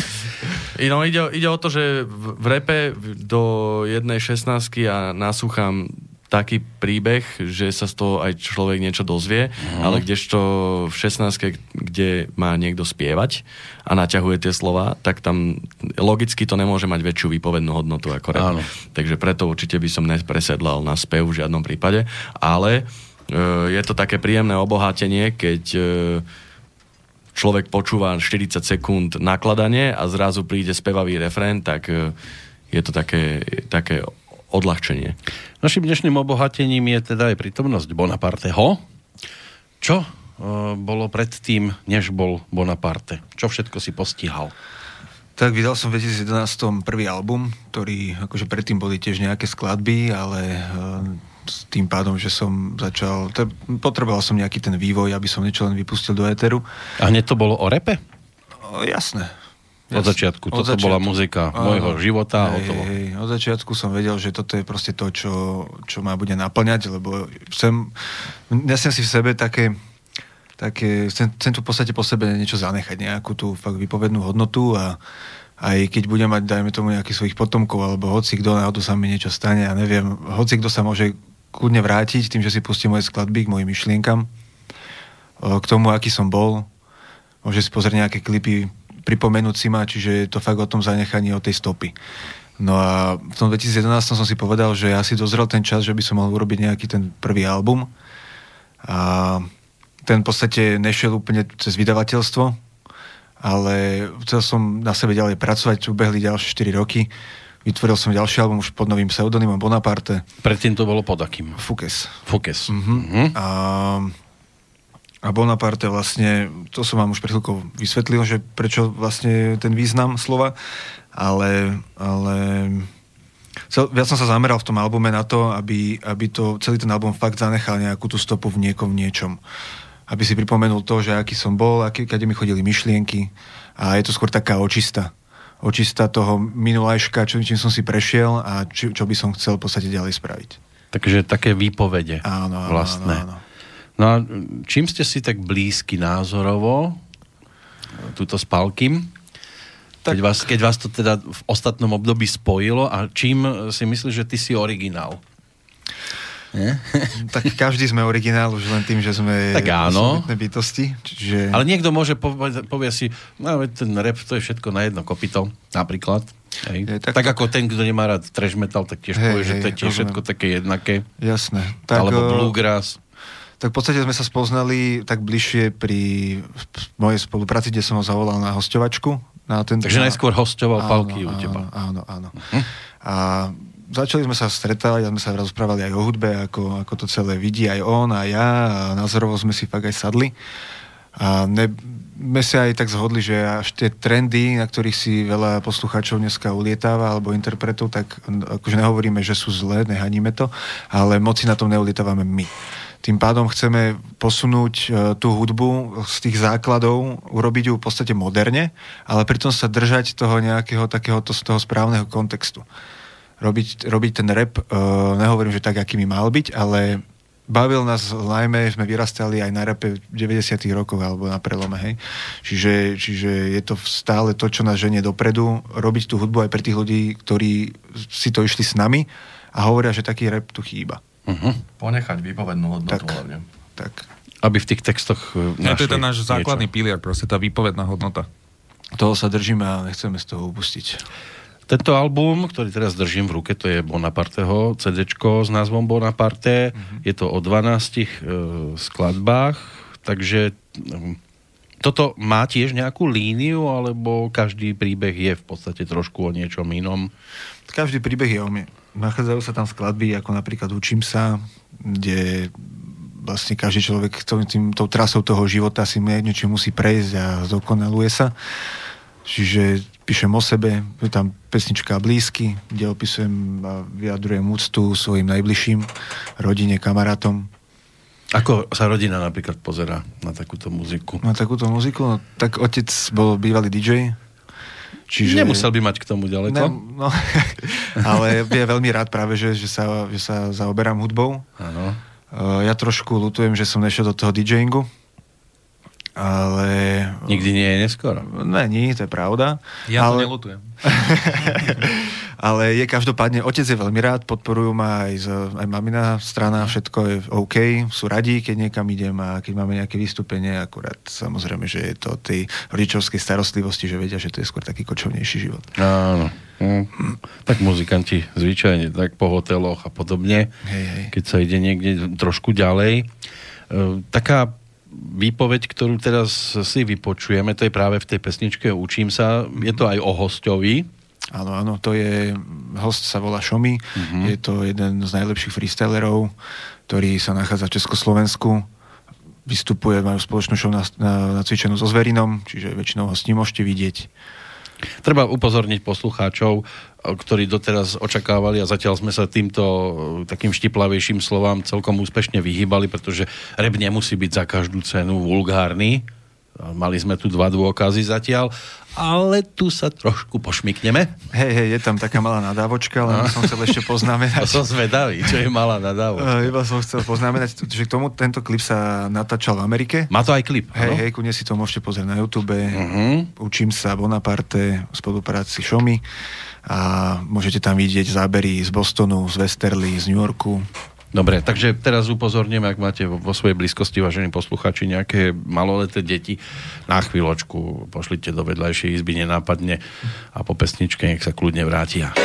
No, ide, ide o to, že v, repe do jednej 16 a nasúcham taký príbeh, že sa z toho aj človek niečo dozvie, Mhm. ale kdežto v 16 kde má niekto spievať a naťahuje tie slova, tak tam logicky to nemôže mať väčšiu výpovednú hodnotu ako rap. Áno. Takže preto určite by som nepresedlal na spev v žiadnom prípade, ale e, je to také príjemné obohatenie, keď e, človek počúva 40 sekúnd nakladanie a zrazu príde spevavý refrén, tak e, je to také, také odľahčenie. Našim dnešným obohatením je teda aj prítomnosť Bonaparteho. Čo e, bolo predtým, než bol Bonaparte? Čo všetko si postihal? Tak vydal som v 2011 prvý album, ktorý akože predtým boli tiež nejaké skladby, ale eh, s tým pádom, že som začal, te, potreboval som nejaký ten vývoj, aby som niečo len vypustil do éteru. A hneď to bolo o repe? O, jasné. Od začiatku. Toto bola muzika môjho života Hej, hotovo. hej, od začiatku som vedel, že toto je proste to, čo, čo ma bude naplňať, lebo chcem, nesem si v sebe také, také chcem, chcem tu v podstate po sebe niečo zanechať, nejakú tú fakt vypovednú hodnotu a aj keď budem mať, dajme tomu, nejakých svojich potomkov, alebo hoci kto náhodou sa mi niečo stane, ja neviem, hoci kto sa môže kľudne vrátiť tým, že si pustí moje skladby k mojim myšlienkam, o, k tomu, aký som bol, môže si pozrieť nejaké klipy, pripomenúť si ma, čiže je to fakt o tom zanechaní, o tej stopy. No a v tom 2011 som si povedal, že ja si dozrel ten čas, že by som mal urobiť nejaký ten prvý album. A ten v podstate nešiel úplne cez vydavateľstvo, ale chcel som na sebe ďalej pracovať, ubehli ďalšie 4 roky. Vytvoril som ďalší album už pod novým pseudonymom Bonaparte, Predtým to bolo pod akým? Fukes. Fokes. Mhm. Mhm. A, a Bonaparte vlastne, to som vám už pred chvíľkou vysvetlil, že prečo vlastne ten význam slova, ale, ale viac som sa zameral v tom albume na to, aby, aby to, celý ten album fakt zanechal nejakú tú stopu v niekom v niečom. Aby si pripomenul to, že aký som bol, aký, kade mi chodili myšlienky a je to skôr taká očista. Očista toho minulajška, čo, čím som si prešiel a či, čo by som chcel v podstate ďalej spraviť. Takže také výpovede Áno, áno, vlastné. áno, áno. No a čím ste si tak blízky názorovo, túto s Palkým, Keď, vás, keď vás to teda v ostatnom období spojilo a čím si myslíš, že ty si originál? Nie? Tak každý sme originál už len tým, že sme Tak áno. bytosti. Čiže... Ale niekto môže povedať, povie si, no ten rap to je všetko na jedno kopito, napríklad. Hej. Je, tak, tak- tak ako ten, kto nemá rád trash metal, tak tiež Hej, povie, že to je tiež všetko také jednaké. Jasné. Alebo eh, bluegrass. Tak v podstate sme sa spoznali tak bližšie pri mojej spolupráci, kde som ho zavolal na hostovačku. Na ten, Takže na... najskôr hostoval Áno, Palky u teba. Áno, áno. A začali sme sa stretávať a sme sa rozprávali aj o hudbe, ako, ako to celé vidí aj on a ja a názorovo sme si fakt aj sadli. A ne, sme sa aj tak zhodli, že až tie trendy, na ktorých si veľa poslucháčov dneska ulietáva, alebo interpretov, tak akože nehovoríme, že sú zlé, nehaníme to, ale moci na tom neulietávame my. Tým pádom chceme posunúť e, tú hudbu z tých základov, urobiť ju v podstate moderne, ale pritom sa držať toho nejakého takéhoto z toho správneho kontextu. Robiť, robiť ten rap, uh, nehovorím, že tak, aký by mal byť, ale bavil nás najmä, sme vyrastali aj na rape v 90 rokoch alebo na prelome, hej. Čiže, čiže je to stále to, čo nás ženie dopredu, robiť tú hudbu aj pre tých ľudí, ktorí si to išli s nami a hovoria, že taký rap tu chýba. Uh-huh. Ponechať výpovednú hodnotu Tak. hlavne. Tak Aby v tých textoch uh, No, to je ten náš niečo. základný pilier, proste tá výpovedná hodnota. toho sa držíme a nechceme z toho upustiť. Tento album, ktorý teraz držím v ruke, to je Bonaparteho CD s názvom Bonaparte. Mhm. Je to o 12 e, skladbách, takže mm, toto má tiež nejakú líniu, alebo každý príbeh je v podstate trošku o niečom inom? Každý príbeh je o mne. Nachádzajú sa tam skladby, ako napríklad Učím sa, kde vlastne každý človek tým, tým, tou trasou toho života si niečo musí prejsť a zdokonaluje sa. Čiže píšem o sebe, je tam pesnička Blízky, kde opisujem a vyjadrujem úctu svojim najbližším, rodine, kamarátom. Ako sa rodina napríklad pozera na takúto muziku? Na takúto muziku, no, tak otec bol bývalý DJ, čiže... Nemusel by mať k tomu ďaleko. Ne, no, ale je veľmi rád práve, že, že, sa, že sa zaoberám hudbou. Áno. Uh, ja trošku lutujem, že som nešiel do toho DJingu, ale... Nikdy nie je neskoro. Není, to je pravda. Ja ale, to nelutujem. ale je každopádne, otec je veľmi rád, podporujú ma aj, z, aj mamina strana, všetko je OK, sú radí, keď niekam idem a keď máme nejaké vystúpenie, akurát samozrejme, že je to tej rodičovskej starostlivosti, že vedia, že to je skôr taký kočovnejší život. Áno. Hm. Tak muzikanti zvyčajne tak po hoteloch a podobne, Hej, hej. keď sa ide niekde trošku ďalej. E, taká výpoveď, ktorú teraz si vypočujeme, to je práve v tej pesničke Učím sa. Je to aj o hostovi. Áno, áno, to je, host sa volá Šomi, uh-huh. je to jeden z najlepších freestylerov, ktorý sa nachádza v Československu, vystupuje, majú spoločnú show na, na, nacvičenú so Zverinom, čiže väčšinou ho s ním môžete vidieť. Treba upozorniť poslucháčov, ktorí doteraz očakávali a zatiaľ sme sa týmto e, takým štiplavejším slovám celkom úspešne vyhýbali, pretože rap nemusí byť za každú cenu vulgárny. Mali sme tu dva dôkazy zatiaľ, ale tu sa trošku pošmikneme. Hej, hej, je tam taká malá nadávočka, len som chcel ešte To poznamenať. som zvedavý, čo je malá nadáva. Uh, iba som chcel poznamenať, že k tomu tento klip sa natáčal v Amerike. Má to aj klip, Hej, hej, kudne si to môžete pozrieť na YouTube. Mhm. Učím sa Bonaparte v spolupráci Šomi a môžete tam vidieť zábery z Bostonu, z Westerly, z New Yorku. Dobre, takže teraz upozorním, ak máte vo, vo svojej blízkosti, vážení posluchači, nejaké maloleté deti, na chvíľočku pošlite do vedľajšej izby nenápadne a po pesničke nech sa kľudne vrátia.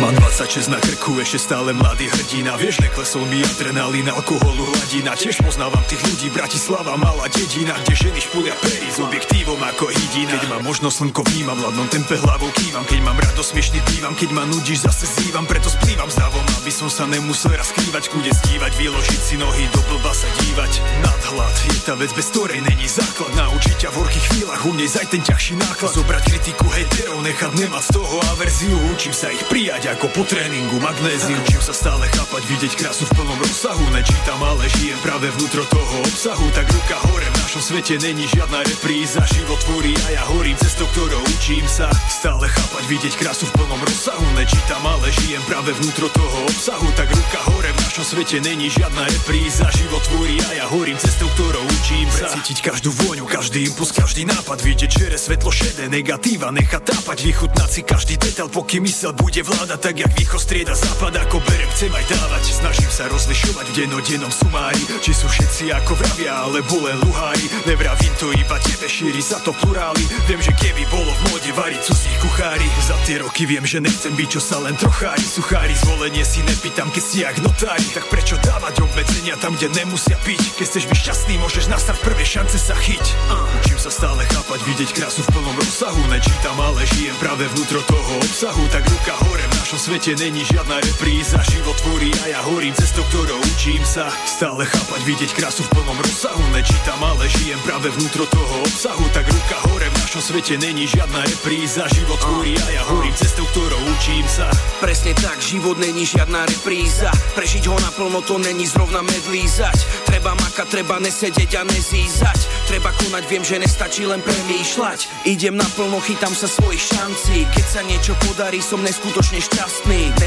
Mám 26 na krku, ešte stále mladý hrdina. Vieš, neklesol mi adrenalín, alkoholu hladina. Tiež poznávam tých ľudí, Bratislava, malá dedina Kde ženy špulia pery s objektívom ako hydina. Keď mám možnosť slnko vnímam, v hladnom tempe hlavou kývam. Keď mám radosť, smiešný dívam, keď ma nudíš, zase zývam Preto splývam s aby som sa nemusel raz skrývať Kude stívať, vyložiť si nohy, do blba sa dívať. Nadhľad je tá vec, bez ktorej není základ. Naučiť ťa v horkých chvíľach, umieť aj ten ťažší náklad. Zobrať kritiku hejterov, nechať nemať z toho averziu. Učím sa ich prijať ako po tréningu magnézium. Učím sa stále chápať, vidieť krásu v plnom rozsahu. Nečítam, ale žijem práve vnútro toho obsahu. Tak ruka hore, v našom svete není žiadna repríza. Život tvorí a ja horím cestou, ktorou učím sa. Stále chápať, vidieť krásu v plnom rozsahu. Nečítam, ale žijem práve vnútro toho obsahu. Tak ruka hore, v našom svete není žiadna repríza. Život tvorí a ja horím cestou, ktorou učím sa. Precítiť každú vôňu, každý impuls, každý nápad. Vidieť čere, svetlo šedé, negatíva Nechať tápať, vychutnať si každý detail Pokým mysel bude vládať tak, jak východ strieda západ Ako berem, chcem aj dávať Snažím sa rozlišovať v dennodennom sumári. Či sú všetci ako vravia, alebo len luhári. Nevravím to iba tebe, šíri sa to pluráli Viem, že keby bolo v móde variť cudzích kuchári. Za tie roky viem, že nechcem byť čo sa len trochári Suchári, zvolenie si nepýtam, keď si jak notári. Tak prečo dávať obmedzenia tam, kde nemusia piť? Keď chceš byť šťastný, môžeš nastať prvé šance sa chyť. Uh. Učím sa stále chápať, vidieť krásu v plnom rozsahu. Nečítam, ale žijem práve vnútro toho obsahu. Tak ruka hore, v našom svete není žiadna repríza. Život tvorí a ja horím cestou, ktorou učím sa. Stále chápať, vidieť krásu v plnom rozsahu. Nečítam, ale žijem práve vnútro toho obsahu. Tak ruka hore, v našom svete není žiadna repríza. Život tvorí a ja horím cestou, ktorou učím sa. Presne tak, život není žiadna repríza. Prežiť ho naplno to není zrovna medlízať. Treba makať, treba nesedieť a nezízať. Treba konať, viem, že nestačí len premýšľať. Idem naplno, chytám sa svojich šancí. Keď sa niečo podarí, som neskutočne šťastný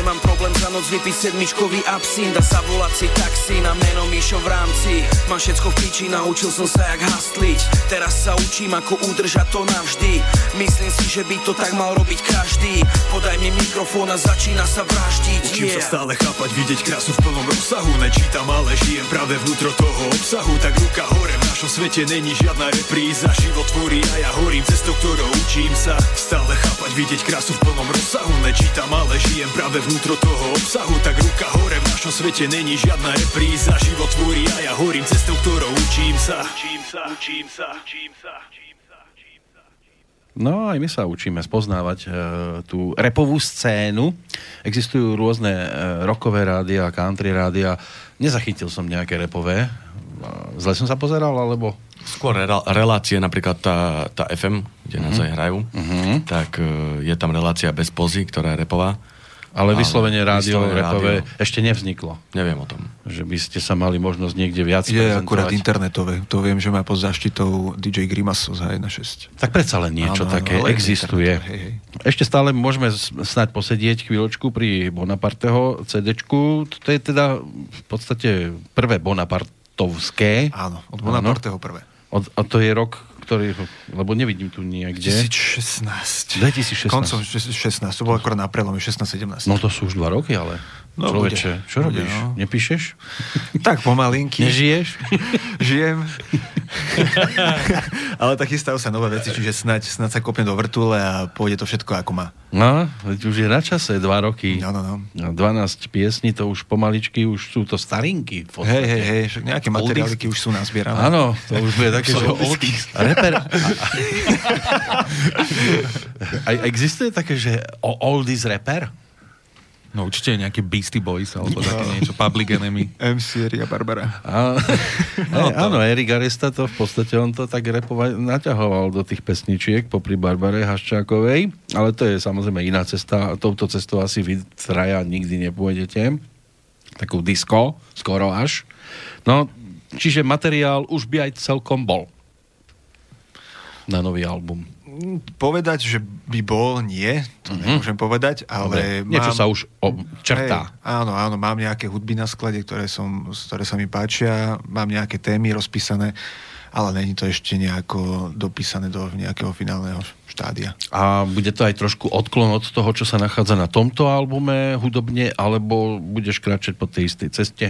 Nemám problém za noc vypiť sedmičkový absint A zavolať si taxi na meno Mišo v rámci. Mám všetko v piči, naučil som sa jak hastliť. Teraz sa učím, ako udržať to navždy. Myslím si, že by to tak mal robiť každý. Podaj mi mikrofón a začína sa vraždiť. Učím sa yeah. stále chápať, vidieť krásu v plnom rozsahu Nečítam, ale žijem práve vnútro toho obsahu. Tak ruka hore, v našom svete není žiadna repríza. Život tvorí a ja horím cestou, ktorou učím sa. Stále chápať, vidieť krásu v plnom rozsahu. Nečítam, ale žijem práve vnútro toho obsahu Tak ruka hore, v našom svete není žiadna repríza Život tvorí a ja horím cestou, ktorou učím sa Učím sa, učím sa, učím sa, učím sa, učím sa. No aj my sa učíme spoznávať e, tú repovú scénu. Existujú rôzne e, rockové rádia, country rádia. Nezachytil som nejaké repové. E, Zle som sa pozeral, alebo... Skôr relácie, napríklad tá, tá FM, kde nás aj hrajú, tak e, je tam relácia bez pozy, ktorá je repová. Ale vyslovene rádio repové ešte nevzniklo. Neviem o tom. Že by ste sa mali možnosť niekde viac Je akurát internetové. To viem, že má pod zaštitou DJ Grimaso za 1.6. Tak predsa len niečo Áno, áno, také ale existuje. hej, hej. Ešte stále môžeme snáď posedieť chvíľočku pri Bonaparteho CD-čku. To je teda v podstate prvé Bonapartovské. Áno, od Bonaparteho prvé. Od, a to je rok, ktorý, lebo nevidím tu niekde. 2016. 2016. Koncom 16. To bolo akorát na prelome 16-17. No to sú už dva roky, ale... No, Človeče, bude. čo Bude, robíš? no. Nepíšeš? Tak pomalinky. Nežiješ? Žijem. Ale tak chystajú sa nové veci, čiže snaď, snaď sa kopne do vrtule a pôjde to všetko ako má. No, už je na čase, dva roky. No, no, no. A 12 piesní, to už pomaličky, už sú to starinky. Hej, hej, hej, nejaké materiáliky už sú nazbierané. Áno, to už bude také, že reper... A, existuje také, že oldies reper? No určite nejaké Beastie Boys alebo také niečo, Public Enemy. MC Eria Barbara. A, no, áno, Erik Aresta to v podstate on to tak repovať naťahoval do tých pesničiek popri Barbare Haščákovej, ale to je samozrejme iná cesta. Touto cestou asi vy traja nikdy nepôjdete. Takú disco, skoro až. No, čiže materiál už by aj celkom bol na nový album. Povedať, že by bol, nie, to nemôžem povedať, ale Dobre, niečo mám... sa už črtá. Hej, áno, áno, mám nejaké hudby na sklade, ktoré, som, ktoré sa mi páčia, mám nejaké témy rozpísané, ale není to ešte nejako dopísané do nejakého finálneho štádia. A bude to aj trošku odklon od toho, čo sa nachádza na tomto albume hudobne, alebo budeš kráčať po tej istej ceste?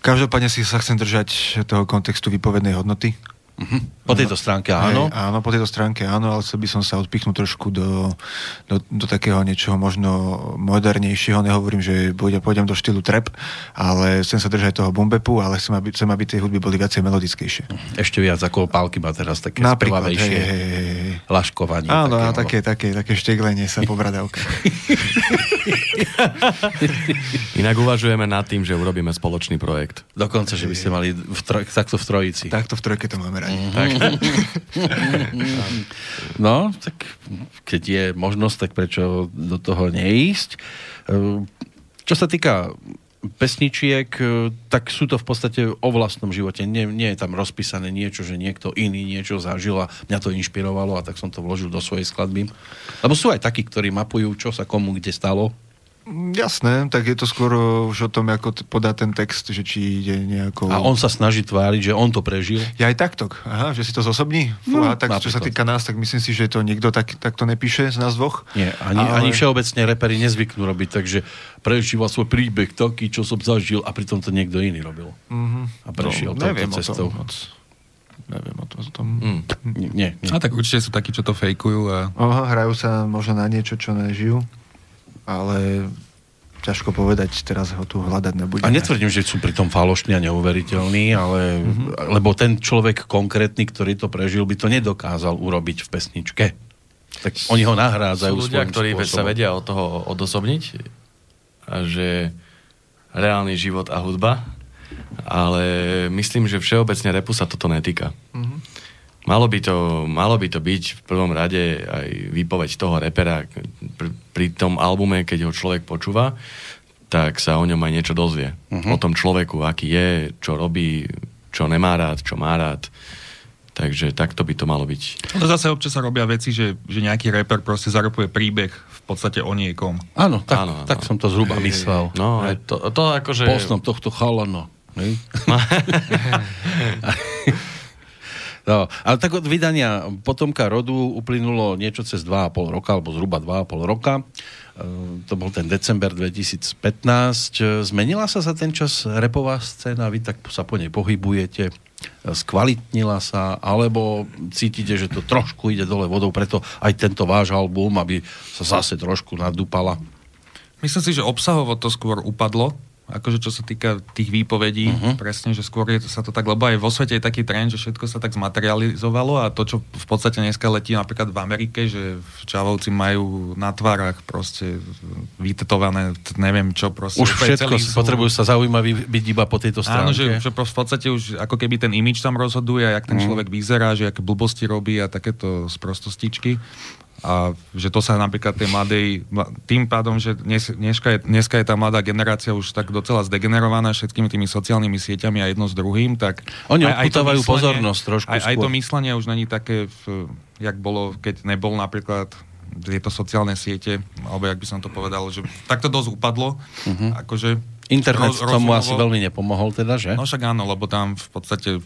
Každopádne si sa chcem držať toho kontextu výpovednej hodnoty. Po tejto stránke áno. Hej, áno, po tejto stránke áno, ale chcel by som sa odpichnúť trošku do, do, do takého niečoho možno modernejšieho. Nehovorím, že pôjdem, pôjdem do štýlu trap, ale chcem sa držať toho bombepu, ale chcem, aby, chcem, aby tie hudby boli viacej melodickejšie. Ešte viac ako pálky má teraz také Napríklad, hej, spevavejšie hej, hej, hej. laškovanie. Áno, také, áno, také, také, také šteglenie sa po bradavkách. Inak uvažujeme nad tým, že urobíme spoločný projekt. Dokonca, že by ste mali v troj, takto v trojici. Takto v trojke to máme radi. Tak. No, tak keď je možnosť, tak prečo do toho neísť? E, Čo sa týka pesničiek, e, tak sú to v podstate o vlastnom živote. Nie, nie je tam rozpísané niečo, že niekto iný niečo zažil a mňa to inšpirovalo a tak som to vložil do svojej skladby. Lebo sú aj takí, ktorí mapujú, čo sa komu kde stalo. Jasné, tak je to skôr už o tom, ako t- podá ten text, že či ide nejakou... A on sa snaží tváriť, že on to prežil. Ja aj takto. Aha, že si to zosobní? No, Fúha, tak čo sa týka nás, tak myslím si, že to nikto tak, takto nepíše z nás dvoch. Nie, ani, Ale- ani všeobecne repery nezvyknú robiť, takže prežíva svoj príbeh taký, čo som zažil a pritom to niekto iný robil. Mhm. A prešiel no, touto neviem cestou. O tom. Neviem o tom. O tom. Mm. Nie, nie. A tak určite sú takí, čo to fejkujú a Aha, hrajú sa možno na niečo, čo nežijú, ale ťažko povedať, teraz ho tu hľadať nebudeme. A netvrdím, že sú pritom falošní a neuveriteľní, ale, mm-hmm. lebo ten človek konkrétny, ktorý to prežil, by to nedokázal urobiť v pesničke. Tak oni ho nahrádzajú Sú ľudia, ktorí sa spôsobom. vedia od toho odosobniť a že reálny život a hudba, ale myslím, že všeobecne repu sa toto netýka. Malo by, to, malo by to byť v prvom rade aj výpoveď toho repera pri, pri tom albume, keď ho človek počúva, tak sa o ňom aj niečo dozvie. O tom človeku, aký je, čo robí, čo nemá rád, čo má rád. Takže takto by to malo byť. No zase občas sa robia veci, že, že nejaký reper proste zaropuje príbeh v podstate o niekom. Áno, tak, Áno, áno. tak som to zhruba myslel. No, aj to, to akože... Poznám tohto chalana. hej? No, ale tak od vydania Potomka rodu uplynulo niečo cez 2,5 roka, alebo zhruba 2,5 roka. E, to bol ten december 2015. E, Zmenila sa za ten čas repová scéna? Vy tak sa po nej pohybujete? E, Skvalitnila sa? Alebo cítite, že to trošku ide dole vodou, preto aj tento váš album, aby sa zase trošku nadúpala? Myslím si, že obsahovo to skôr upadlo, akože čo sa týka tých výpovedí, uh-huh. presne, že skôr je, sa to tak, lebo aj vo svete je taký trend, že všetko sa tak zmaterializovalo a to, čo v podstate dneska letí napríklad v Amerike, že Čavovci majú na tvárach proste vytetované, neviem čo proste. Už všetko, sú- potrebujú sa zaujímaví byť iba po tejto stránke. Áno, že, že v podstate už ako keby ten imič tam rozhoduje, jak ten človek vyzerá, že aké blbosti robí a takéto sprostostičky. A že to sa napríklad tej mladej, mla- tým pádom, že dnes, dneska, je, dneska je tá mladá generácia už tak docela zdegenerovaná všetkými tými sociálnymi sieťami a jedno s druhým, tak... Oni aj- aj to odputávajú myslenie- pozornosť trošku Aj, aj to skôr. myslenie už není také, v, jak bolo, keď nebol napríklad tieto sociálne siete, alebo jak by som to povedal, že tak to dosť upadlo, akože... Internet roz- tomu asi veľmi nepomohol teda, že? No však áno, lebo tam v podstate,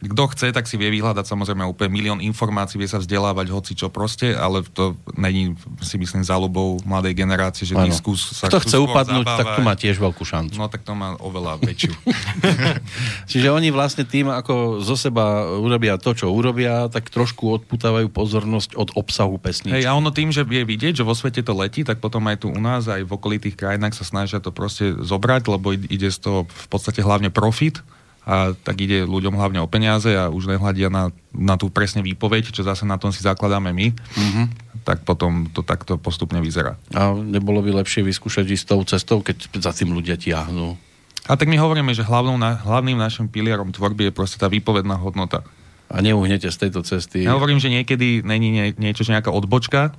kto chce, tak si vie vyhľadať samozrejme úplne milión informácií, vie sa vzdelávať hoci čo proste, ale to není si myslím záľubou mladej generácie, že diskus sa Kto chce upadnúť, tak to zabávať. má tiež veľkú šancu. No tak to má oveľa väčšiu. Čiže oni vlastne tým, ako zo seba urobia to, čo urobia, tak trošku odputávajú pozornosť od obsahu pesničky. Hej, a ono tým, že je vidieť, že vo svete to letí, tak potom aj tu u nás, aj v okolitých krajinách sa snažia to proste zobrať, lebo ide- z toho v podstate hlavne profit a tak ide ľuďom hlavne o peniaze a už nehľadia na, na tú presne výpoveď, čo zase na tom si zakladáme my, mm-hmm. tak potom to takto postupne vyzerá. A nebolo by lepšie vyskúšať ísť tou cestou, keď za tým ľudia tiahnú. A tak my hovoríme, že hlavnou, hlavným našim pilierom tvorby je proste tá výpovedná hodnota. A neuhnete z tejto cesty. Ja hovorím, že niekedy není nie, niečo, že nejaká odbočka,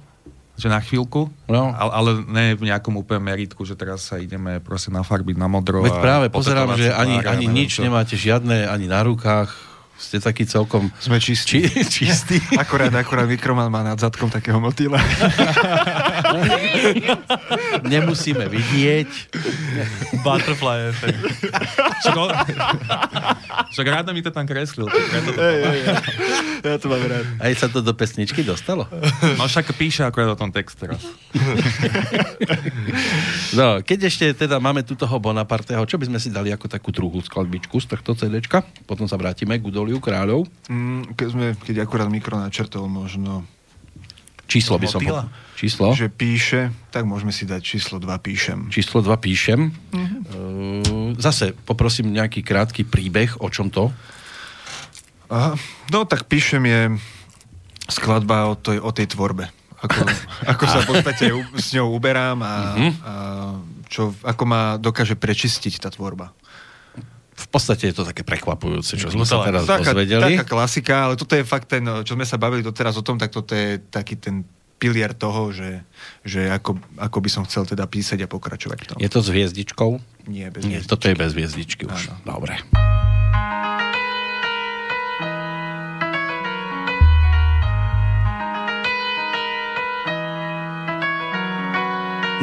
že na chvíľku, No. ale, ale ne v nejakom úplne meritku, že teraz sa ideme proste nafarbiť na modro. Veď práve pozerám, že ani, ani nič nemáte žiadne, ani na rukách. Ste taký celkom Sme čistí. či, čistý. Akorát, akorát Vikroman má nad zadkom takého motýla. Nemusíme vidieť. Butterfly effect. Však, on- však rád mi to tam kreslil. preto to ja to mám rád. Aj sa to do pesničky dostalo? No však píše akorát o tom text teraz. No, keď ešte teda máme tu toho Bonaparteho, čo by sme si dali ako takú druhú skladbičku z tohto CDčka? Potom sa vrátime k Udoliu kráľov. Mm, keď, sme, keď akurát mikro načrtol možno, Číslo by som... Motýla? Číslo? že píše, tak môžeme si dať číslo 2 píšem. Číslo 2 píšem. Uh, zase poprosím nejaký krátky príbeh, o čom to? Aha. No tak píšem je skladba o tej, o tej tvorbe. Ako, ako sa v podstate s ňou uberám a, a čo, ako ma dokáže prečistiť tá tvorba. V podstate je to také prekvapujúce, čo sme sa teraz taká, dozvedeli. taká klasika, ale toto je fakt ten, čo sme sa bavili doteraz o tom, tak toto je taký ten pilier toho, že, že ako, ako by som chcel teda písať a pokračovať v tom. Je to s hviezdičkou? Nie, bez Nie, hviezdičky. toto je bez hviezdičky už. Áno. Dobre.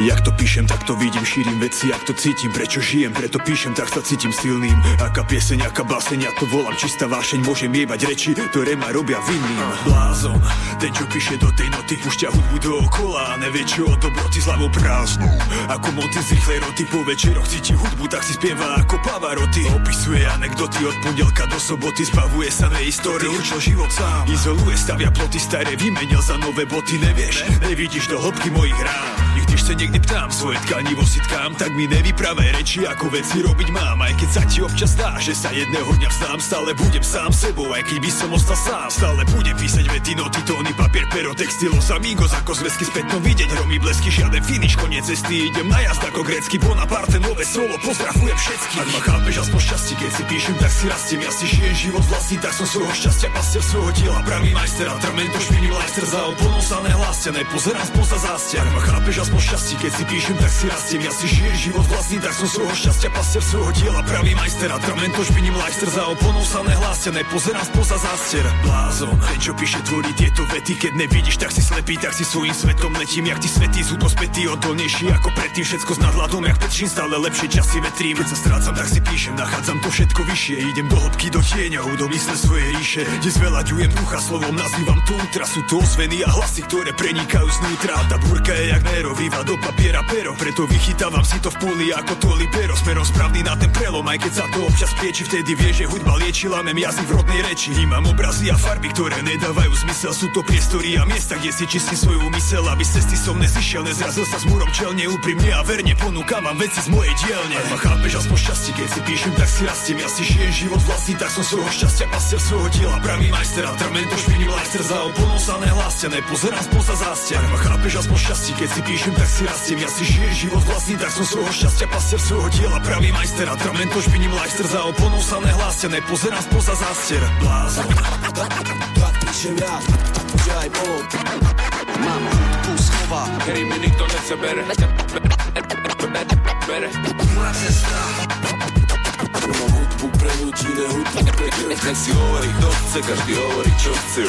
Jak to píšem, tak to vidím, šírim veci, jak to cítim, prečo žijem, preto píšem, tak sa cítim silným. Aká pieseň, aká báseň, ja to volám, čistá vášeň, môžem jebať reči, ktoré ma robia vinným. Blázon, ten, čo píše do tej noty, pušťa hudbu dookola a nevie, čo o dobroty s hlavou prázdnou. Ako Monty z rýchlej roty, po večeroch cíti hudbu, tak si spieva ako Pavaroty. Opisuje anekdoty od pondelka do soboty, zbavuje sa neistórie, určil život sám. Izoluje, stavia ploty staré, vymenil za nové boty, nevieš, nevidíš do hĺbky mojich rán. Nikdy sa niekde ptám, svoje tkanivo si tkám, tak mi nevypravaj reči, ako veci robiť mám. Aj keď sa ti občas zdá, že sa jedného dňa vzdám, stále budem sám sebou, aj keď by som ostal sám. Stále budem písať vety, noty, tóny, papier, pero, textilos, amigos, ako zväzky spätno vidieť, hromy, blesky, žiaden finish, koniec cesty, idem na jazd ako grécky Bonaparte, nové solo, pozdravujem všetkých. Ak ma chápeš, aspoň šťastie, keď si píšem, tak si rastiem, ja si žijem život vlastný, tak som svojho šťastia, pastier svojho diela, pravý majster, atrament, špiním lajster za oponou sa nehlásia, nepozerám spoza zástier. Ak ma chápeš, aspoň šťastie, keď si píšem, tak si rastiem, ja si žijem život vlastný, tak som svojho šťastia, pastier svojho diela, pravý majster, atrament, špiním lajster. Za oponou sa nehlásia, nepozerám spoza zástier. Blázon, ten, čo píše, tvorí tieto vety, keď nevidíš, tak si slepý, tak si svojím svetom letím, jak ti svetí sú to spätí, odolnejší ako predtým, všetko s nadhľadom, jak pečín, stále lepšie časy vetrím. Keď sa strácam, tak si píšem, nachádzam to všetko vyššie, idem do hĺbky, do tieňov, do mysle svojej ríše, kde zveľaďujem ducha slovom, nazývam to útra, sú to ozveny a hlasy, ktoré prenikajú znútra. Tá búrka je jak Nero, výva do papiera pero, preto vychytávam si to v poli ako to libero, smerom správny na ten prelom, aj keď sa to občas prieči, vtedy vie, že hudba lieči, lámem jazyk v rodnej reči. Vnímam obrazy a farby, ktoré nedávajú zmysel, sú to priestory a miesta, kde si čistím svoju mysel, aby z cesty som nezišiel, nezrazil sa s múrom čelne, úprimne a verne ponúkam vám veci z mojej dielne. Ak ma chápeš aspoň šťastie, keď si píšem, tak si rastiem, ja si žijem život vlastný, tak som svojho šťastia, pastier svojho diela, pravý majster, atrament, špiním lajster za oponou sa nehlásia, nepozerám spoza zástier. Ak ma chápeš aspoň šťastie, keď si píšem, tak si rastiem, ja si žijem život vlastný, tak som svojho šťastia, pastier svojho diela, pravý majster, atrament, špiním lajster za oponou sa nehlásia, nepozerám spoza zástier. Blázon. Tak píšem ja, že aj bolo Mám hudbu slova, hej mi nikto nechce bere. Bere Moja cesta. Mám hudbu pre ľudí, ne hudbu pre krv Nech si hovorí, kto chce, každý hovorí, čo chce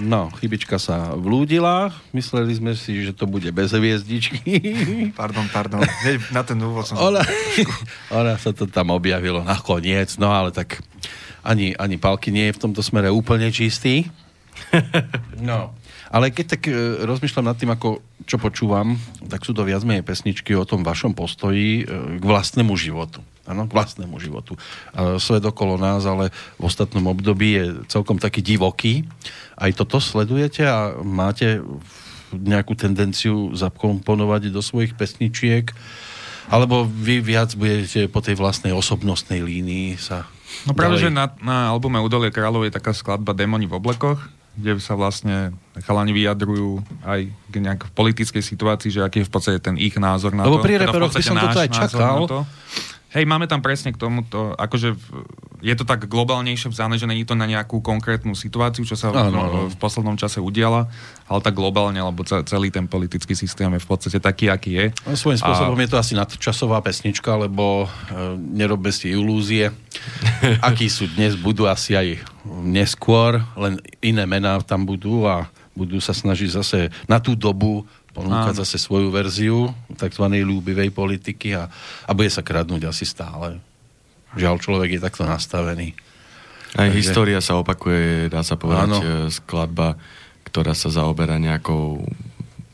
No, chybička sa vlúdila. Mysleli sme si, že to bude bez hviezdičky. Pardon, pardon. Na ten úvod som... Ona, ona sa to tam objavilo nakoniec, no ale tak ani, ani Palky nie je v tomto smere úplne čistý. No. Ale keď tak e, rozmýšľam nad tým, ako čo počúvam, tak sú to viac menej pesničky o tom vašom postoji e, k vlastnému životu. Áno, k vlastnému životu. E, svet okolo nás, ale v ostatnom období je celkom taký divoký. Aj toto sledujete a máte nejakú tendenciu zakomponovať do svojich pesničiek, alebo vy viac budete po tej vlastnej osobnostnej línii sa No práve, že na, na albume Udolie kráľov je taká skladba Démoni v oblekoch, kde sa vlastne chalani vyjadrujú aj k nejak politickej situácii, že aký je v podstate ten ich názor na Lebo to. pri Teda v reperoch by som náš aj čakal. to. Hej, máme tam presne k tomuto, akože je to tak globálnejšie vzané, že není to na nejakú konkrétnu situáciu, čo sa Áno, v, áno. v poslednom čase udiala, ale tak globálne, lebo ce- celý ten politický systém je v podstate taký, aký je. A Svojím spôsobom je to asi nadčasová pesnička, lebo e, nerobme si ilúzie. Akí sú dnes, budú asi aj neskôr, len iné mená tam budú a budú sa snažiť zase na tú dobu ponúkať Áno. zase svoju verziu tzv. ľúbivej politiky a, a bude sa kradnúť asi stále. Žiaľ, človek je takto nastavený. Aj Takže- história sa opakuje, dá sa povedať, Áno. e, skladba, ktorá sa zaoberá nejakou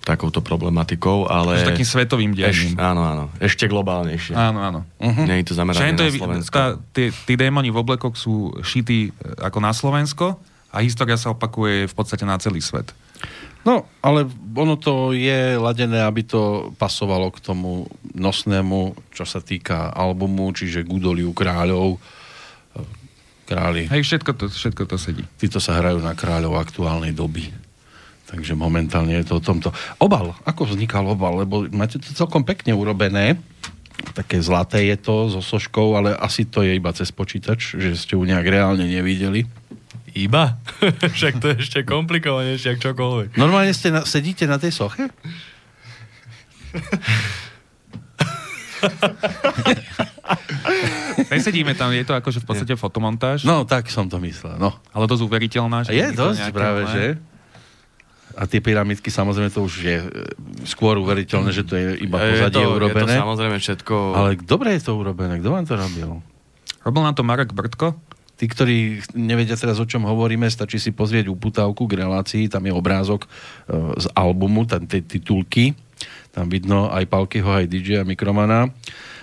takouto problematikou, ale... Ale... Takým svetovým Eš, dianím. áno, áno. Ešte globálnejšie. Áno, áno. Uh-huh. Nie je to zamerané to na Slovensko. tá, tí, tí démoni v oblekoch sú šití e, ako na Slovensko a história sa opakuje v podstate na celý svet. No, ale ono to je ladené, aby to pasovalo k tomu nosnému, čo sa týka albumu, čiže Gudoliu kráľov. Králi, Hej, všetko to, všetko to sedí. títo sa hrajú na kráľov aktuálnej doby. Takže momentálne je to o tomto. Obal, ako vznikal obal? Lebo máte to celkom pekne urobené. Také zlaté je to so soškou, ale asi to je iba cez počítač, že ste ju nejak reálne nevideli. Iba? Však to je ešte komplikovanejšie, ako čokoľvek. Normálne ste na, sedíte na tej soche? Nesedíme tam, je to akože v podstate fotomontáž, No, tak som to myslel. No. ale dosť uveriteľná. že Je dosť nejaké práve, malé. že? A tie pyramidky, samozrejme, to už je e, skôr uveriteľné, že to je iba je pozadie to, urobené. Je to samozrejme všetko... Ale dobre je to urobené. Kto vám to robil? Robil nám to Marek Brtko, Tí, ktorí nevedia teraz, o čom hovoríme, stačí si pozrieť uputávku k relácii, tam je obrázok e, z albumu, tam tie titulky, tam vidno aj Palkyho, aj DJ a Mikromana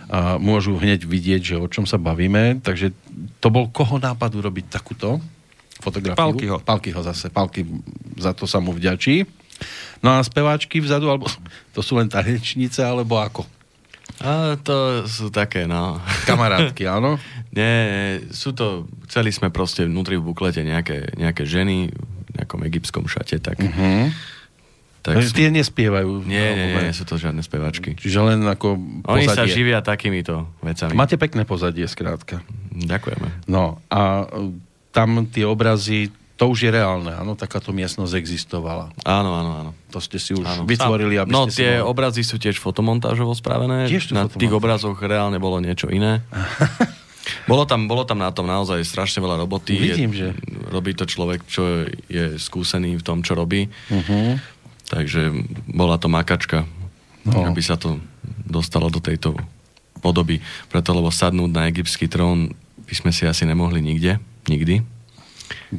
a môžu hneď vidieť, že o čom sa bavíme, takže to bol koho nápad urobiť takúto fotografiu? Palkyho. Palkyho zase, Palky za to sa mu vďačí. No a speváčky vzadu, alebo to sú len tanečnice, alebo ako? A to sú také, no... Kamarátky, áno? Nie, sú to... Chceli sme proste vnútri v buklete nejaké, nejaké ženy v nejakom egyptskom šate, tak... Uh-huh. tak Takže tie nespievajú. nie, nie, nie, sú to žiadne spevačky. Čiže len ako Oni sa pozadie. živia takýmito vecami. Máte pekné pozadie, skrátka. Ďakujeme. No a e, tam tie obrazy, to už je reálne, áno, takáto miestnosť existovala. Áno, áno, áno. To ste si už Áno. vytvorili, aby no, ste si tie mohli- obrazy sú tiež fotomontážovo spravené. Tiež na tých obrazoch reálne bolo niečo iné. bolo, tam, bolo tam na tom naozaj strašne veľa roboty. Vidím, je, že. Robí to človek, čo je skúsený v tom, čo robí. Uh-huh. Takže bola to makačka, No. aby sa to dostalo do tejto podoby. Preto, lebo sadnúť na egyptský trón by sme si asi nemohli nikde, nikdy.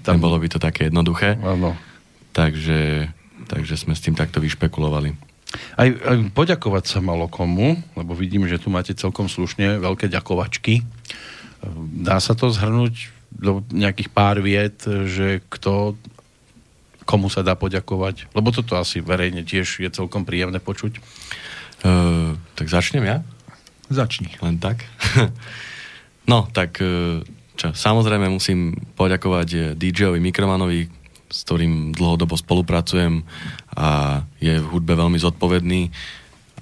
Tam- Nebolo by to také jednoduché. Áno. Takže, takže sme s tým takto vyšpekulovali. Aj, aj poďakovať sa malo komu, lebo vidím, že tu máte celkom slušne veľké ďakovačky. Dá sa to zhrnúť do nejakých pár viet, že kto komu sa dá poďakovať? Lebo toto asi verejne tiež je celkom príjemné počuť. Uh, tak začnem ja? Začni. Len tak? no, tak uh, čo, samozrejme musím poďakovať eh, DJ-ovi Mikromanovi, s ktorým dlhodobo spolupracujem a je v hudbe veľmi zodpovedný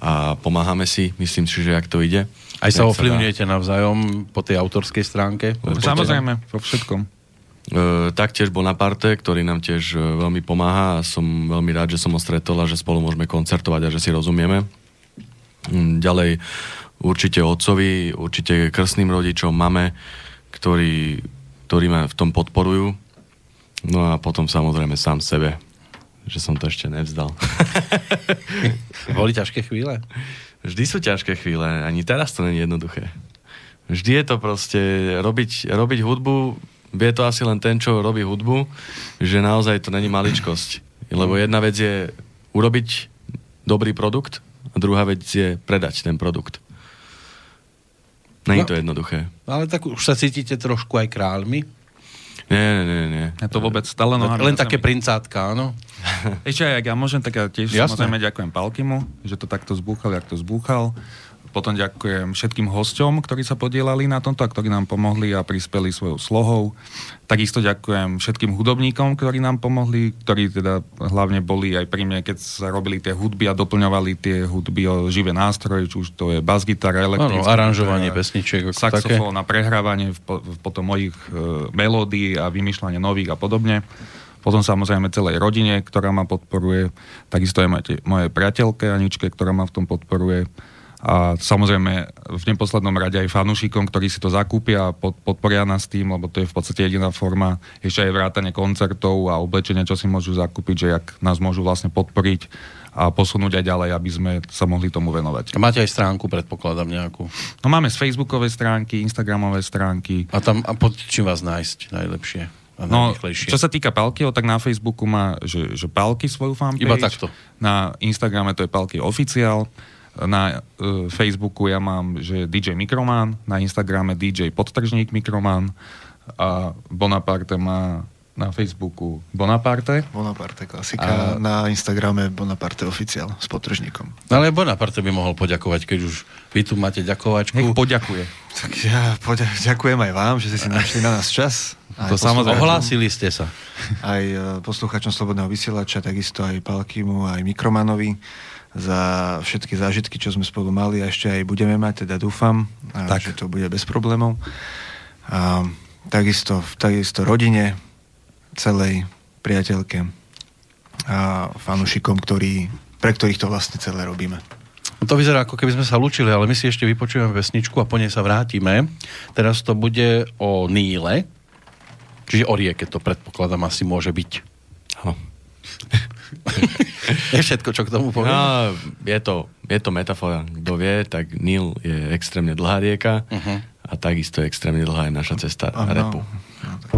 a pomáhame si, myslím si, že ak to ide. Aj sa ovplyvňujete navzájom po tej autorskej stránke? Určite. Samozrejme, vo všetkom. E, taktiež bol na parte, ktorý nám tiež e, veľmi pomáha a som veľmi rád, že som ho stretol a že spolu môžeme koncertovať a že si rozumieme. Mm, Ďalej určite otcovi, určite krstným rodičom, mame, ktorí, ktorí ma v tom podporujú. No a potom samozrejme sám sebe, že som to ešte nevzdal. Boli ťažké chvíle? Vždy sú ťažké chvíle, ani teraz to je jednoduché. Vždy je to proste, robiť, robiť hudbu, vie to asi len ten, čo robí hudbu, že naozaj to není maličkosť. Lebo jedna vec je urobiť dobrý produkt a druhá vec je predať ten produkt. Není No. to jednoduché. Ale tak už sa cítite trošku aj kráľmi. Nie, nie, nie, to vôbec stále Len na také zemi. princátka, áno. Ešte aj, ak ja môžem, tak ja tiež Jasné. samozrejme ďakujem Palkimu, že to takto zbúchal, jak to zbúchal. Potom ďakujem všetkým hosťom, ktorí sa podielali na tomto a ktorí nám pomohli a prispeli svojou slohou. Takisto ďakujem všetkým hudobníkom, ktorí nám pomohli, ktorí teda hlavne boli aj pri mne, keď sa robili tie hudby a doplňovali tie hudby o živé nástroje, či už to je bas-gitara, Áno, elektrická aranžovanie gitara, pesničiek saxofón a prehrávanie v, po, v potom mojich e, melódií a vymýšľanie nových a podobne. Potom samozrejme celej rodine, ktorá ma podporuje. Takisto aj moje, moje priateľke Aničke, ktorá ma v tom podporuje. A samozrejme v neposlednom rade aj fanúšikom, ktorí si to zakúpia a pod, podporia nás tým, lebo to je v podstate jediná forma ešte aj vrátanie koncertov a oblečenia, čo si môžu zakúpiť, že jak nás môžu vlastne podporiť a posunúť aj ďalej, aby sme sa mohli tomu venovať. Máte aj stránku, predpokladám nejakú. No máme z Facebookovej stránky, Instagramové stránky, A tam, a pod čím vás nájsť najlepšie a No, čo sa týka Palkyho, tak na Facebooku má, že, že Palky svoju fanpage. Iba takto. Na Instagrame to je Palky Oficiál. Na uh, Facebooku ja mám, že DJ Mikroman, na Instagrame DJ Podtržník Mikroman a Bonaparte má na Facebooku Bonaparte. Bonaparte klasika. A... Na Instagrame Bonaparte oficiál s potržníkom. No ale Bonaparte by mohol poďakovať, keď už vy tu máte ďakovačku. Nech poďakuje. Tak ja poďa- ďakujem aj vám, že ste si našli na nás čas. Aj To samozrejme. Ohlásili ste sa. aj e, poslucháčom Slobodného vysielača, takisto aj Palkimu, aj Mikromanovi za všetky zážitky, čo sme spolu mali a ešte aj budeme mať, teda dúfam, a Tak. že to bude bez problémov. A takisto, takisto rodine, celej priateľke a fanúšikom, ktorí, pre ktorých to vlastne celé robíme. No To vyzerá, ako keby sme sa lúčili, ale my si ešte vypočujeme pesničku a po nej sa vrátime. Teraz to bude o Níle, čiže o rieke, to predpokladám asi môže byť. Áno. Je všetko, čo k tomu poviem? No, je to, je to metafora. Kto vie, tak Nil je extrémne dlhá rieka Mhm. a takisto je extrémne dlhá aj naša cesta Áno. repu. No, tak.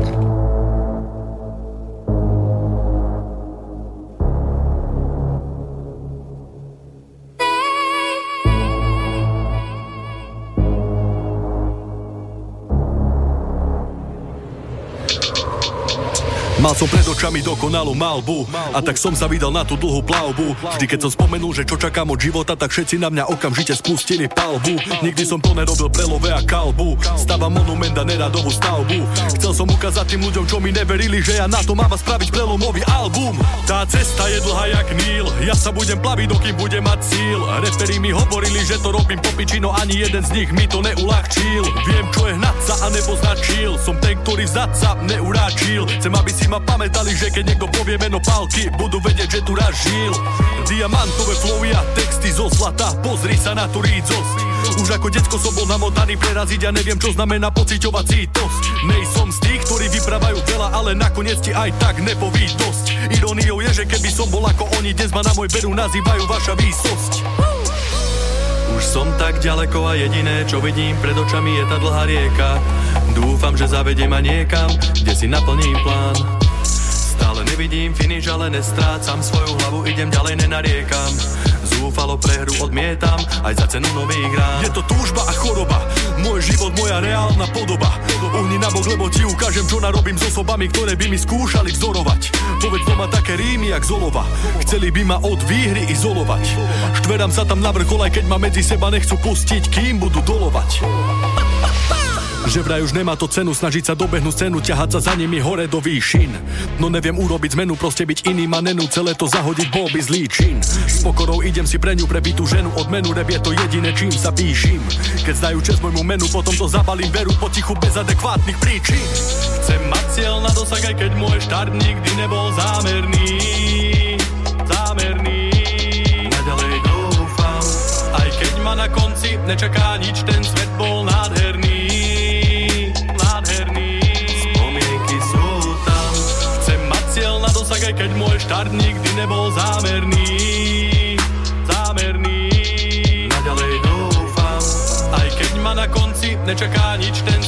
Mal som pred očami dokonalú malbu A tak som sa vydal na tú dlhú plavbu. Vždy keď som spomenul, že čo čakám od života Tak všetci na mňa okamžite spustili palbu. Nikdy som to nerobil pre love a kalbu. Stavam monument a neradovú stavbu. Chcel som ukázať tým ľuďom, čo mi neverili Že ja na to mám spraviť prelomový album. Tá cesta je dlhá jak Níl Ja sa budem plaviť, dokým budem mať síl. Reperi mi hovorili, že to robím popičino Ani jeden z nich mi to neulahčil. Viem, čo je hnať sa a nepoznačil Som ten, ktorý vzdať sa neuráčil. Chcem, aby si ma pamätali, že keď niekto povie meno Palky Budú vedieť, že tu raz žil. Diamantové flowy a texty zo zlata Pozri sa na tú rídzosť. Už ako decko som bol namotaný preraziť A neviem, čo znamená pociťovať cítosť Nejsom z tých, ktorí vyprávajú veľa Ale nakoniec ti aj tak nepoví dosť. Iróniou je, že keby som bol ako oni Dnes ma na môj beru nazývajú vaša výsosť už som tak ďaleko a jediné, čo vidím pred očami je tá dlhá rieka. Dúfam, že zavedie ma niekam, kde si naplním plán. Nevidím finish, ale nestrácam svoju hlavu, idem ďalej, nenariekam. Zúfalo prehru odmietam, aj za cenu nových rán. Je to túžba a choroba, môj život, moja reálna podoba. Uhni na bok, lebo ti ukážem, čo narobím s osobami, ktoré by mi skúšali vzorovať. Povedz doma také rímy, jak Zolova. Chceli by ma od výhry izolovať. Štverám sa tam na vrchol, aj keď ma medzi seba nechcú pustiť, kým budú dolovať. Že vraj už nemá to cenu snažiť sa dobehnúť cenu, ťahať sa za nimi hore do výšin. No neviem urobiť zmenu, proste byť iným a nenu, celé to zahodiť bol by zlý čin. S pokorou idem si pre ňu prebitú ženu, odmenu rep je to jediné, čím sa píšim. Keď znajú čest môjmu menu, potom to zabalím veru potichu bez adekvátnych príčin. Chcem mať cieľ na dosah, aj keď môj štart nikdy nebol zámerný. Zámerný. Naďalej dúfam, aj keď ma na konci nečaká nič, ten svet bol. Nádherný. Aj keď môj štart nikdy nebol zámerný. Zámerný. Naďalej dúfam, aj keď ma na konci nečaká nič, ten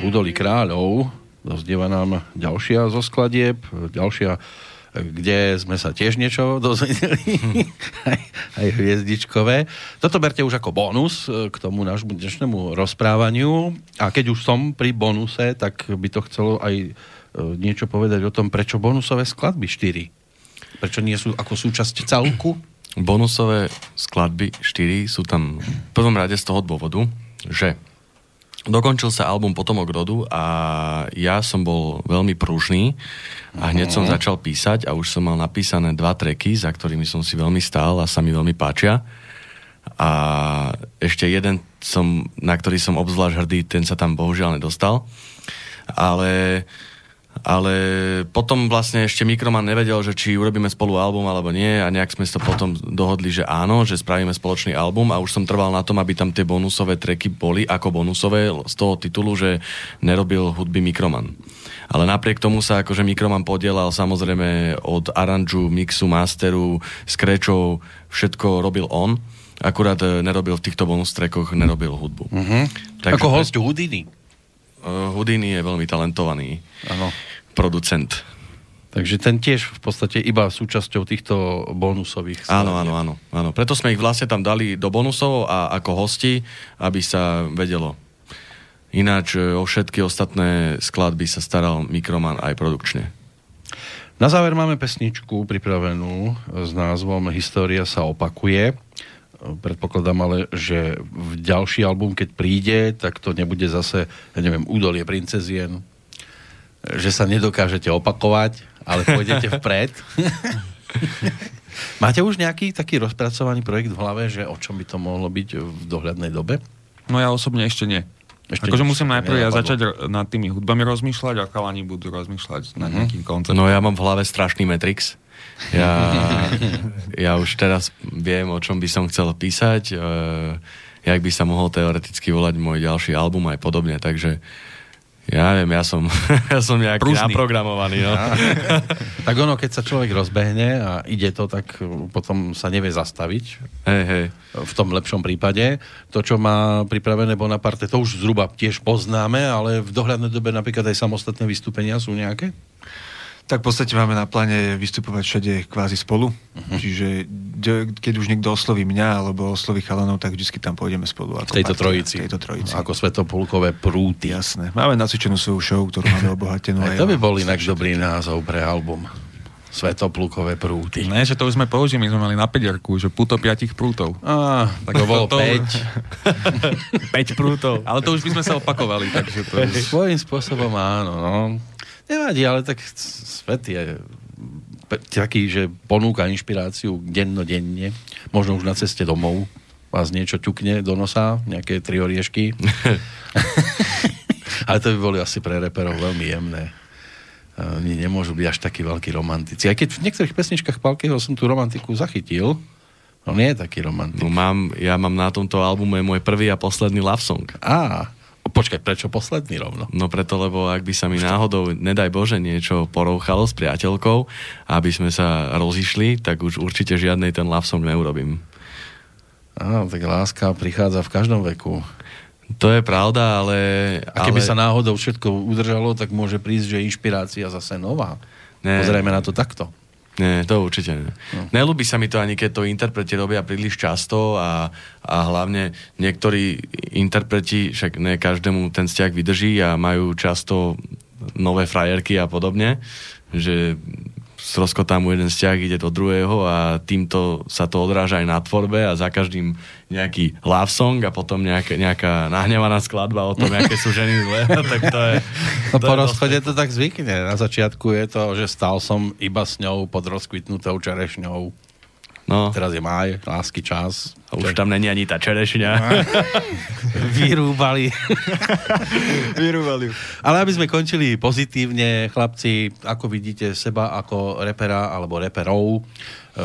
údolí kráľov. Dozdieva nám ďalšia zo skladieb, ďalšia, kde sme sa tiež niečo dozvedeli, aj, aj hviezdičkové. Toto berte už ako bonus e, k tomu nášmu dnešnému rozprávaniu. A keď už som pri bonuse, tak by to chcelo aj e, niečo povedať o tom, prečo bonusové skladby 4. Prečo nie sú ako súčasť celku? Bonusové skladby 4 sú tam v prvom rade z toho dôvodu, že dokončil sa album Potomok rodu a ja som bol veľmi pružný a hneď som začal písať a už som mal napísané dva treky, za ktorými som si veľmi stál a sa mi veľmi páčia. A ešte jeden, som, na ktorý som obzvlášť hrdý, ten sa tam bohužiaľ nedostal. Ale ale potom vlastne ešte Mikroman nevedel, že či urobíme spolu album alebo nie a nejak sme sa potom dohodli, že áno, že spravíme spoločný album a už som trval na tom, aby tam tie bonusové treky boli ako bonusové z toho titulu, že nerobil hudby Mikroman. Ale napriek tomu sa akože Mikroman podielal samozrejme od aranžu, mixu, masteru, scratchov, všetko robil on. Akurát e, nerobil v týchto bonus trackoch, nerobil hudbu. Uh-huh. Takže Ako host Houdini. Uh, Houdini je veľmi talentovaný Áno. producent. Takže ten tiež v podstate iba súčasťou týchto bonusových. Áno, áno, áno, áno. Preto sme ich vlastne tam dali do bonusov a ako hosti, aby sa vedelo. Ináč e, o všetky ostatné skladby sa staral Mikroman aj produkčne. Na záver máme pesničku pripravenú s názvom História sa opakuje. Predpokladám ale, že v ďalší album, keď príde, tak to nebude zase, ja neviem, údolie princezien, že sa nedokážete opakovať, ale pôjdete vpred. Máte už nejaký taký rozpracovaný projekt v hlave, že o čom by to mohlo byť v dohľadnej dobe? No ja osobne ešte nie. Ešte akože musím najprv ja začať nad tými hudbami rozmýšľať a chalani budú rozmýšľať nad Mhm. nejakým konceptom. No ja mám v hlave strašný Matrix. Ja, ja už teraz viem, o čom by som chcel písať, e, jak by sa mohol teoreticky volať môj ďalší album aj podobne, takže ja neviem, ja som, ja som nejaký Prúžný. naprogramovaný. No. Tak ono, keď sa človek rozbehne a ide to, tak uh, potom sa nevie zastaviť. Hej, hej. v tom lepšom prípade. To, čo má pripravené Bonaparte, to už zhruba tiež poznáme, ale v dohľadnej dobe napríklad aj samostatné vystúpenia sú nejaké? Tak v podstate máme na pláne vystupovať všade kvázi spolu. Mhm. Čiže keď už niekto osloví mňa alebo osloví chalanov, tak vždy tam pôjdeme spolu. V Ako tejto partia, trojici. V tejto trojici. Ako svetopulkové prúty. Jasné. Máme nacvičenú svoju show, ktorú máme obohatenú. Aj to by bol inak dobrý názov pre album. Svetoplukové prúty. Ne, že to už sme použili, my sme mali na pederku, že puto piatich prútov. Á, tak to bolo to- 5. 5 prútov. Ale to už by sme sa opakovali, takže to už... Svojím spôsobom áno. No. Nevadí, ale tak svet je taký, že ponúka inšpiráciu dennodenne. Možno už na ceste domov vás niečo ťukne do nosa, nejaké tri oriešky. ale to by boli asi pre reperov veľmi jemné. Oni nemôžu byť až takí veľkí romantici. Aj keď v niektorých pesničkách Palkeho som tú romantiku zachytil, on je taký romantik. No mám, ja mám na tomto albume môj prvý a posledný love song. Á, počkaj, prečo posledný rovno? No preto, lebo ak by sa mi náhodou, nedaj Bože, niečo porouchalo s priateľkou, aby sme sa rozišli, tak už určite žiadnej ten love song neurobím. Áno, tak láska prichádza v každom veku. To je pravda, ale... A keby ale... sa náhodou všetko udržalo, tak môže prísť, že inšpirácia zase nová. Ne. Pozrieme na to takto. Nie, to určite nie. No. Nelúbi sa mi to ani keď to interpreti robia príliš často a, a hlavne niektorí interpreti, však ne každému ten vzťah vydrží a majú často nové frajerky a podobne, že stroskotá mu jeden vzťah, ide do druhého a týmto sa to odráža aj na tvorbe a za každým nejaký love song a potom nejaká, nejaká nahnevaná skladba o tom, aké sú ženy zlé, tak to je... No to po je rozchode to tak zvykne. Na začiatku je to, že stal som iba s ňou pod rozkvitnutou čerešňou. No, Teraz je máj, lásky čas. a už tam není ani tá čerešňa. Vyrúbali. Vyrúvali. Ale aby sme končili pozitívne, chlapci, ako vidíte seba ako repera alebo reperov eh,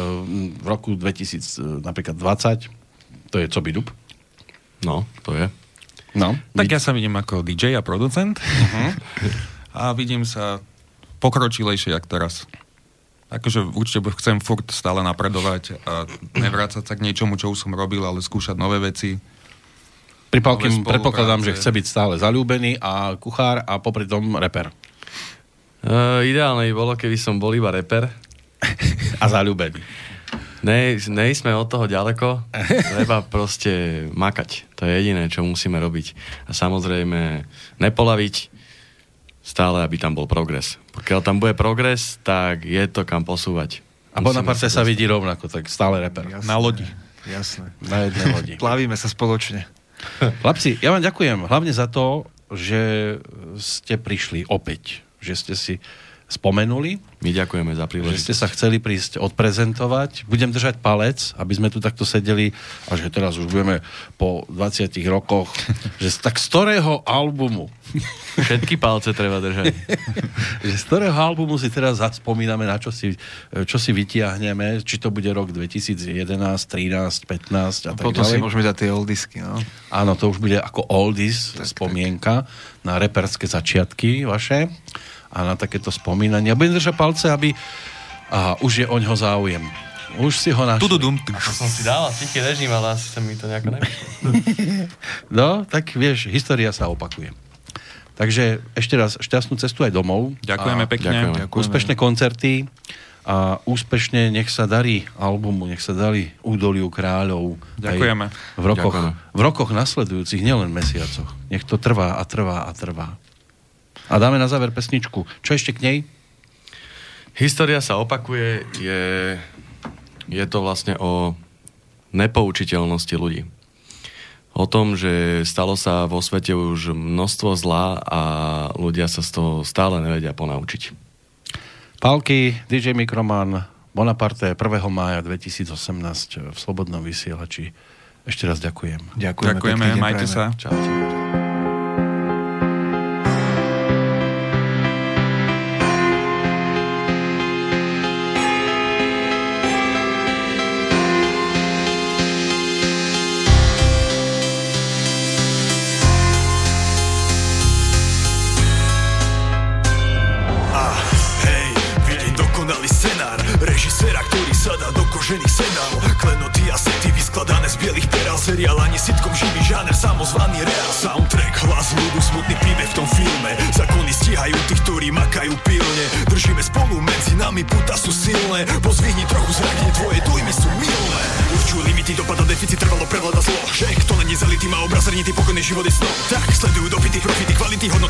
v roku 2000, napríklad 20, to je co by dub. No, to je. No. Tak ja sa vidím ako DJ a producent a vidím sa pokročilejšie, jak teraz. Akože určite chcem furt stále napredovať a nevrácať sa k niečomu, čo už som robil, ale skúšať nové veci. Pri Palkým Nové spolupráce. predpokladám, že chce byť stále zalúbený a kuchár a popri tom reper. Uh, ideálne by bolo, keby som bol iba reper. A zalúbený. Nej, nej sme od toho ďaleko. Treba proste makať. To je jediné, čo musíme robiť. A samozrejme nepolaviť stále, aby tam bol progres. Pokiaľ tam bude progres, tak je to kam posúvať. A Bonaparte sa vidí rovnako, tak stále reper. Jasné. Na lodi. Jasné. Na jednej lodi. Plavíme sa spoločne. Chlapci, ja vám ďakujem hlavne za to, že ste prišli opäť, že ste si spomenuli, My ďakujeme za že príležitosť. ste sa chceli prísť odprezentovať. Budem držať palec, aby sme tu takto sedeli a že teraz už budeme po 20 rokoch, že z- tak z ktorého albumu, Všetky palce treba držať. že z ktorého albumu si teraz zaspomíname, na čo si, čo si vytiahneme, či to bude rok 2011, 13, 15 a tak Potom si ďalej. môžeme dať tie oldisky, no. Áno, to už bude ako oldies spomienka na reperské začiatky vaše a na takéto spomínania. Budem držať palce, aby a už je o ňo záujem. Už si ho našli. Tududum. To som si dal tichý režim, ale asi sa mi to nejako nevyšlo. No, tak vieš, história sa opakuje. Takže ešte raz šťastnú cestu aj domov. Ďakujeme a pekne. ďakujeme. Ďakujeme. Úspešné koncerty a úspešne nech sa darí albumu, nech sa darí údoliu kráľov. Ďakujeme. V rokoch, Ďakujeme. v rokoch nasledujúcich, nielen mesiacoch. Nech to trvá a trvá a trvá. A dáme na záver pesničku. Čo ešte k nej? História sa opakuje, je, je to vlastne o nepoučiteľnosti ľudí. O tom, že stalo sa vo svete už množstvo zla a ľudia sa z toho stále nevedia ponaučiť. Pálky, DJ Mikroman, Bonaparte 1. mája 2018 v Slobodnom vysielači. Ešte raz ďakujem. Ďakujeme, Ďakujeme, majte sa. Čaute.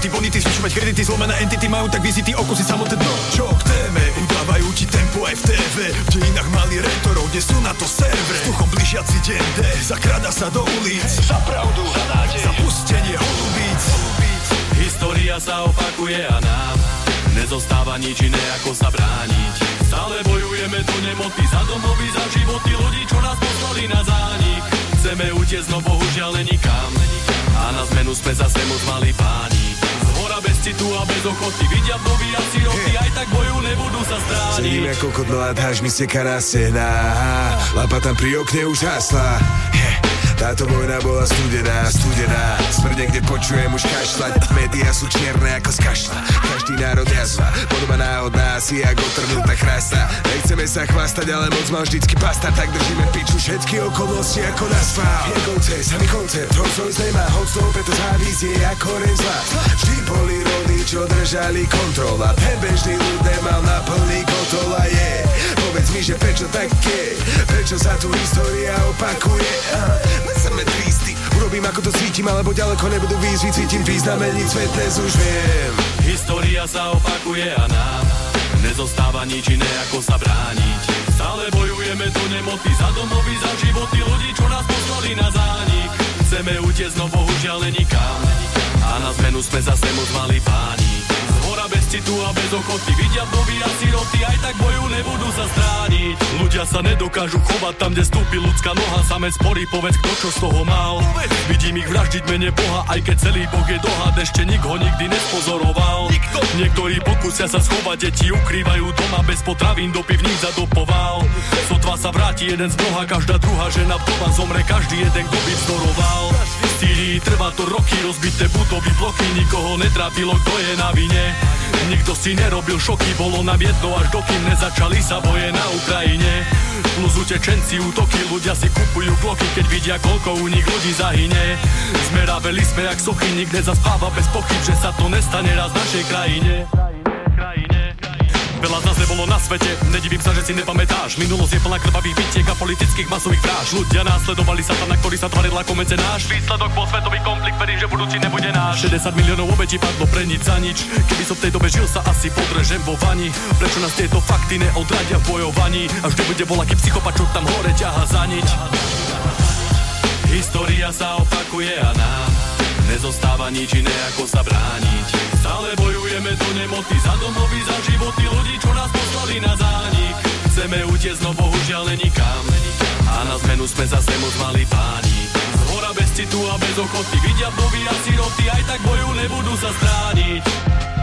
Hodnoty, bonity Zvyšovať kredity, zlomené entity majú tak vizity, okusy samotné dno. Čo k téme, udávajú ti tempo aj v. TV V dejinách mali retorov, kde sú na to servere. Vzduchom blížiaci deň D, zakrada sa do ulic. Za pravdu a nádej, za pustenie holubíc História sa opakuje a nám Nezostáva nič iné ako sa brániť. Stále bojujeme do nemoty Za domovy, za životy ľudí, čo nás poslali na zánik. Chceme utiecť, no bohužiaľ nenikam A na zmenu sme zase moc mali páni Citu a bez ochoty. Vidia vdovy a siroty Aj tak boju nebudú sa strániť. Sedím ako kodlát, háž mi steká na stehná Lampa tam pri okne už hasla. Táto vojna bola studená, studená. Smrť kde počujem už kašľať. Média sú čierne ako z kašla Každý národ jazva. Podoba náhodná asi ako otrhnutá chrasta. Nechceme sa chvastať, ale moc má vždycky pasta. Tak držíme piču všetky okolnosti ako na spál Je konce, samý koncert, hoď svoj nemá Hoď to opäť je ako ren zla. Vždy boli rody, čo držali kontrola Ten bežný ľud nemal na plný kotol. A je Povedz mi, že prečo je Prečo sa tu história opakuje? Aha, My sme tristy Urobím ako to cítim, alebo ďaleko nebudú výzvy Cítim významení, svet dnes už viem. História sa opakuje a nám Nezostáva nič iné ako sa brániť. Stále bojujeme do nemoty Za domovy, za životy ľudí, čo nás poslali na zánik. Chceme utiecť, no bohužiaľ nenikam A na zmenu sme zase moc mali páni. Z hora bez citu a bez ochoty. Vidia vdovy a siroty Aj tak boju nebudú sa strániť. Ľudia sa nedokážu chovať tam, kde stúpi ľudská noha. Samec sporí, povedz, kto čo z toho mal. Vidím ich vraždiť mene Boha Aj keď celý Boh je dohad Ešte nik ho nikdy nespozoroval. Nikto. Niektorí pokusia sa schovať Deti ukrývajú doma Bez potravín do pivníc zadopoval Sotva sa vráti jeden z mnoha Každá druhá žena vdova Zomre každý jeden, kto by vzdoroval. V Sýrii trvá to roky Rozbité budovy, plochy Nikoho netrápilo, kto je na vine Nikto si nerobil šoky Bolo nám jedno až dokým nezačali sa boje na Ukrajine. Plus utečenci, útoky Ľudia si kupujú kloky Keď vidia, koľko u nich ľudí zahyne. Sme raveli, sme jak sochy Nik nezaspáva bez pochyb Že sa to nestane raz v našej krajine Veľa z nás nebolo na svete, nedivím sa, že si nepamätáš. Minulosť je plná krvavých bitiek a politických masových vražd Ľudia následovali satana, ktorý sa tvaril ako mecenáš. Výsledok bol svetový konflikt, verím, že budúci nebude náš. 60 miliónov obetí padlo pre nič za nič. Keby som v tej dobe žil sa asi podrežem vo vani. Prečo nás tieto fakty neodradia v bojovaní? A vždy bude voľaký psychopat, čo tam hore ťaha za nič. História sa opakuje a nám Nezostáva nič iné ako sa brániť. Stále bojujeme do nemoty Za domovy, za životy ľudí, čo nás poslali na zánik. Chceme utiecť, no bohužiaľ nenikam A na zmenu sme zase moc mali páni. Z hora bez citu a bez ochoty Vidia vdovy a siroty Aj tak boju nebudú sa strániť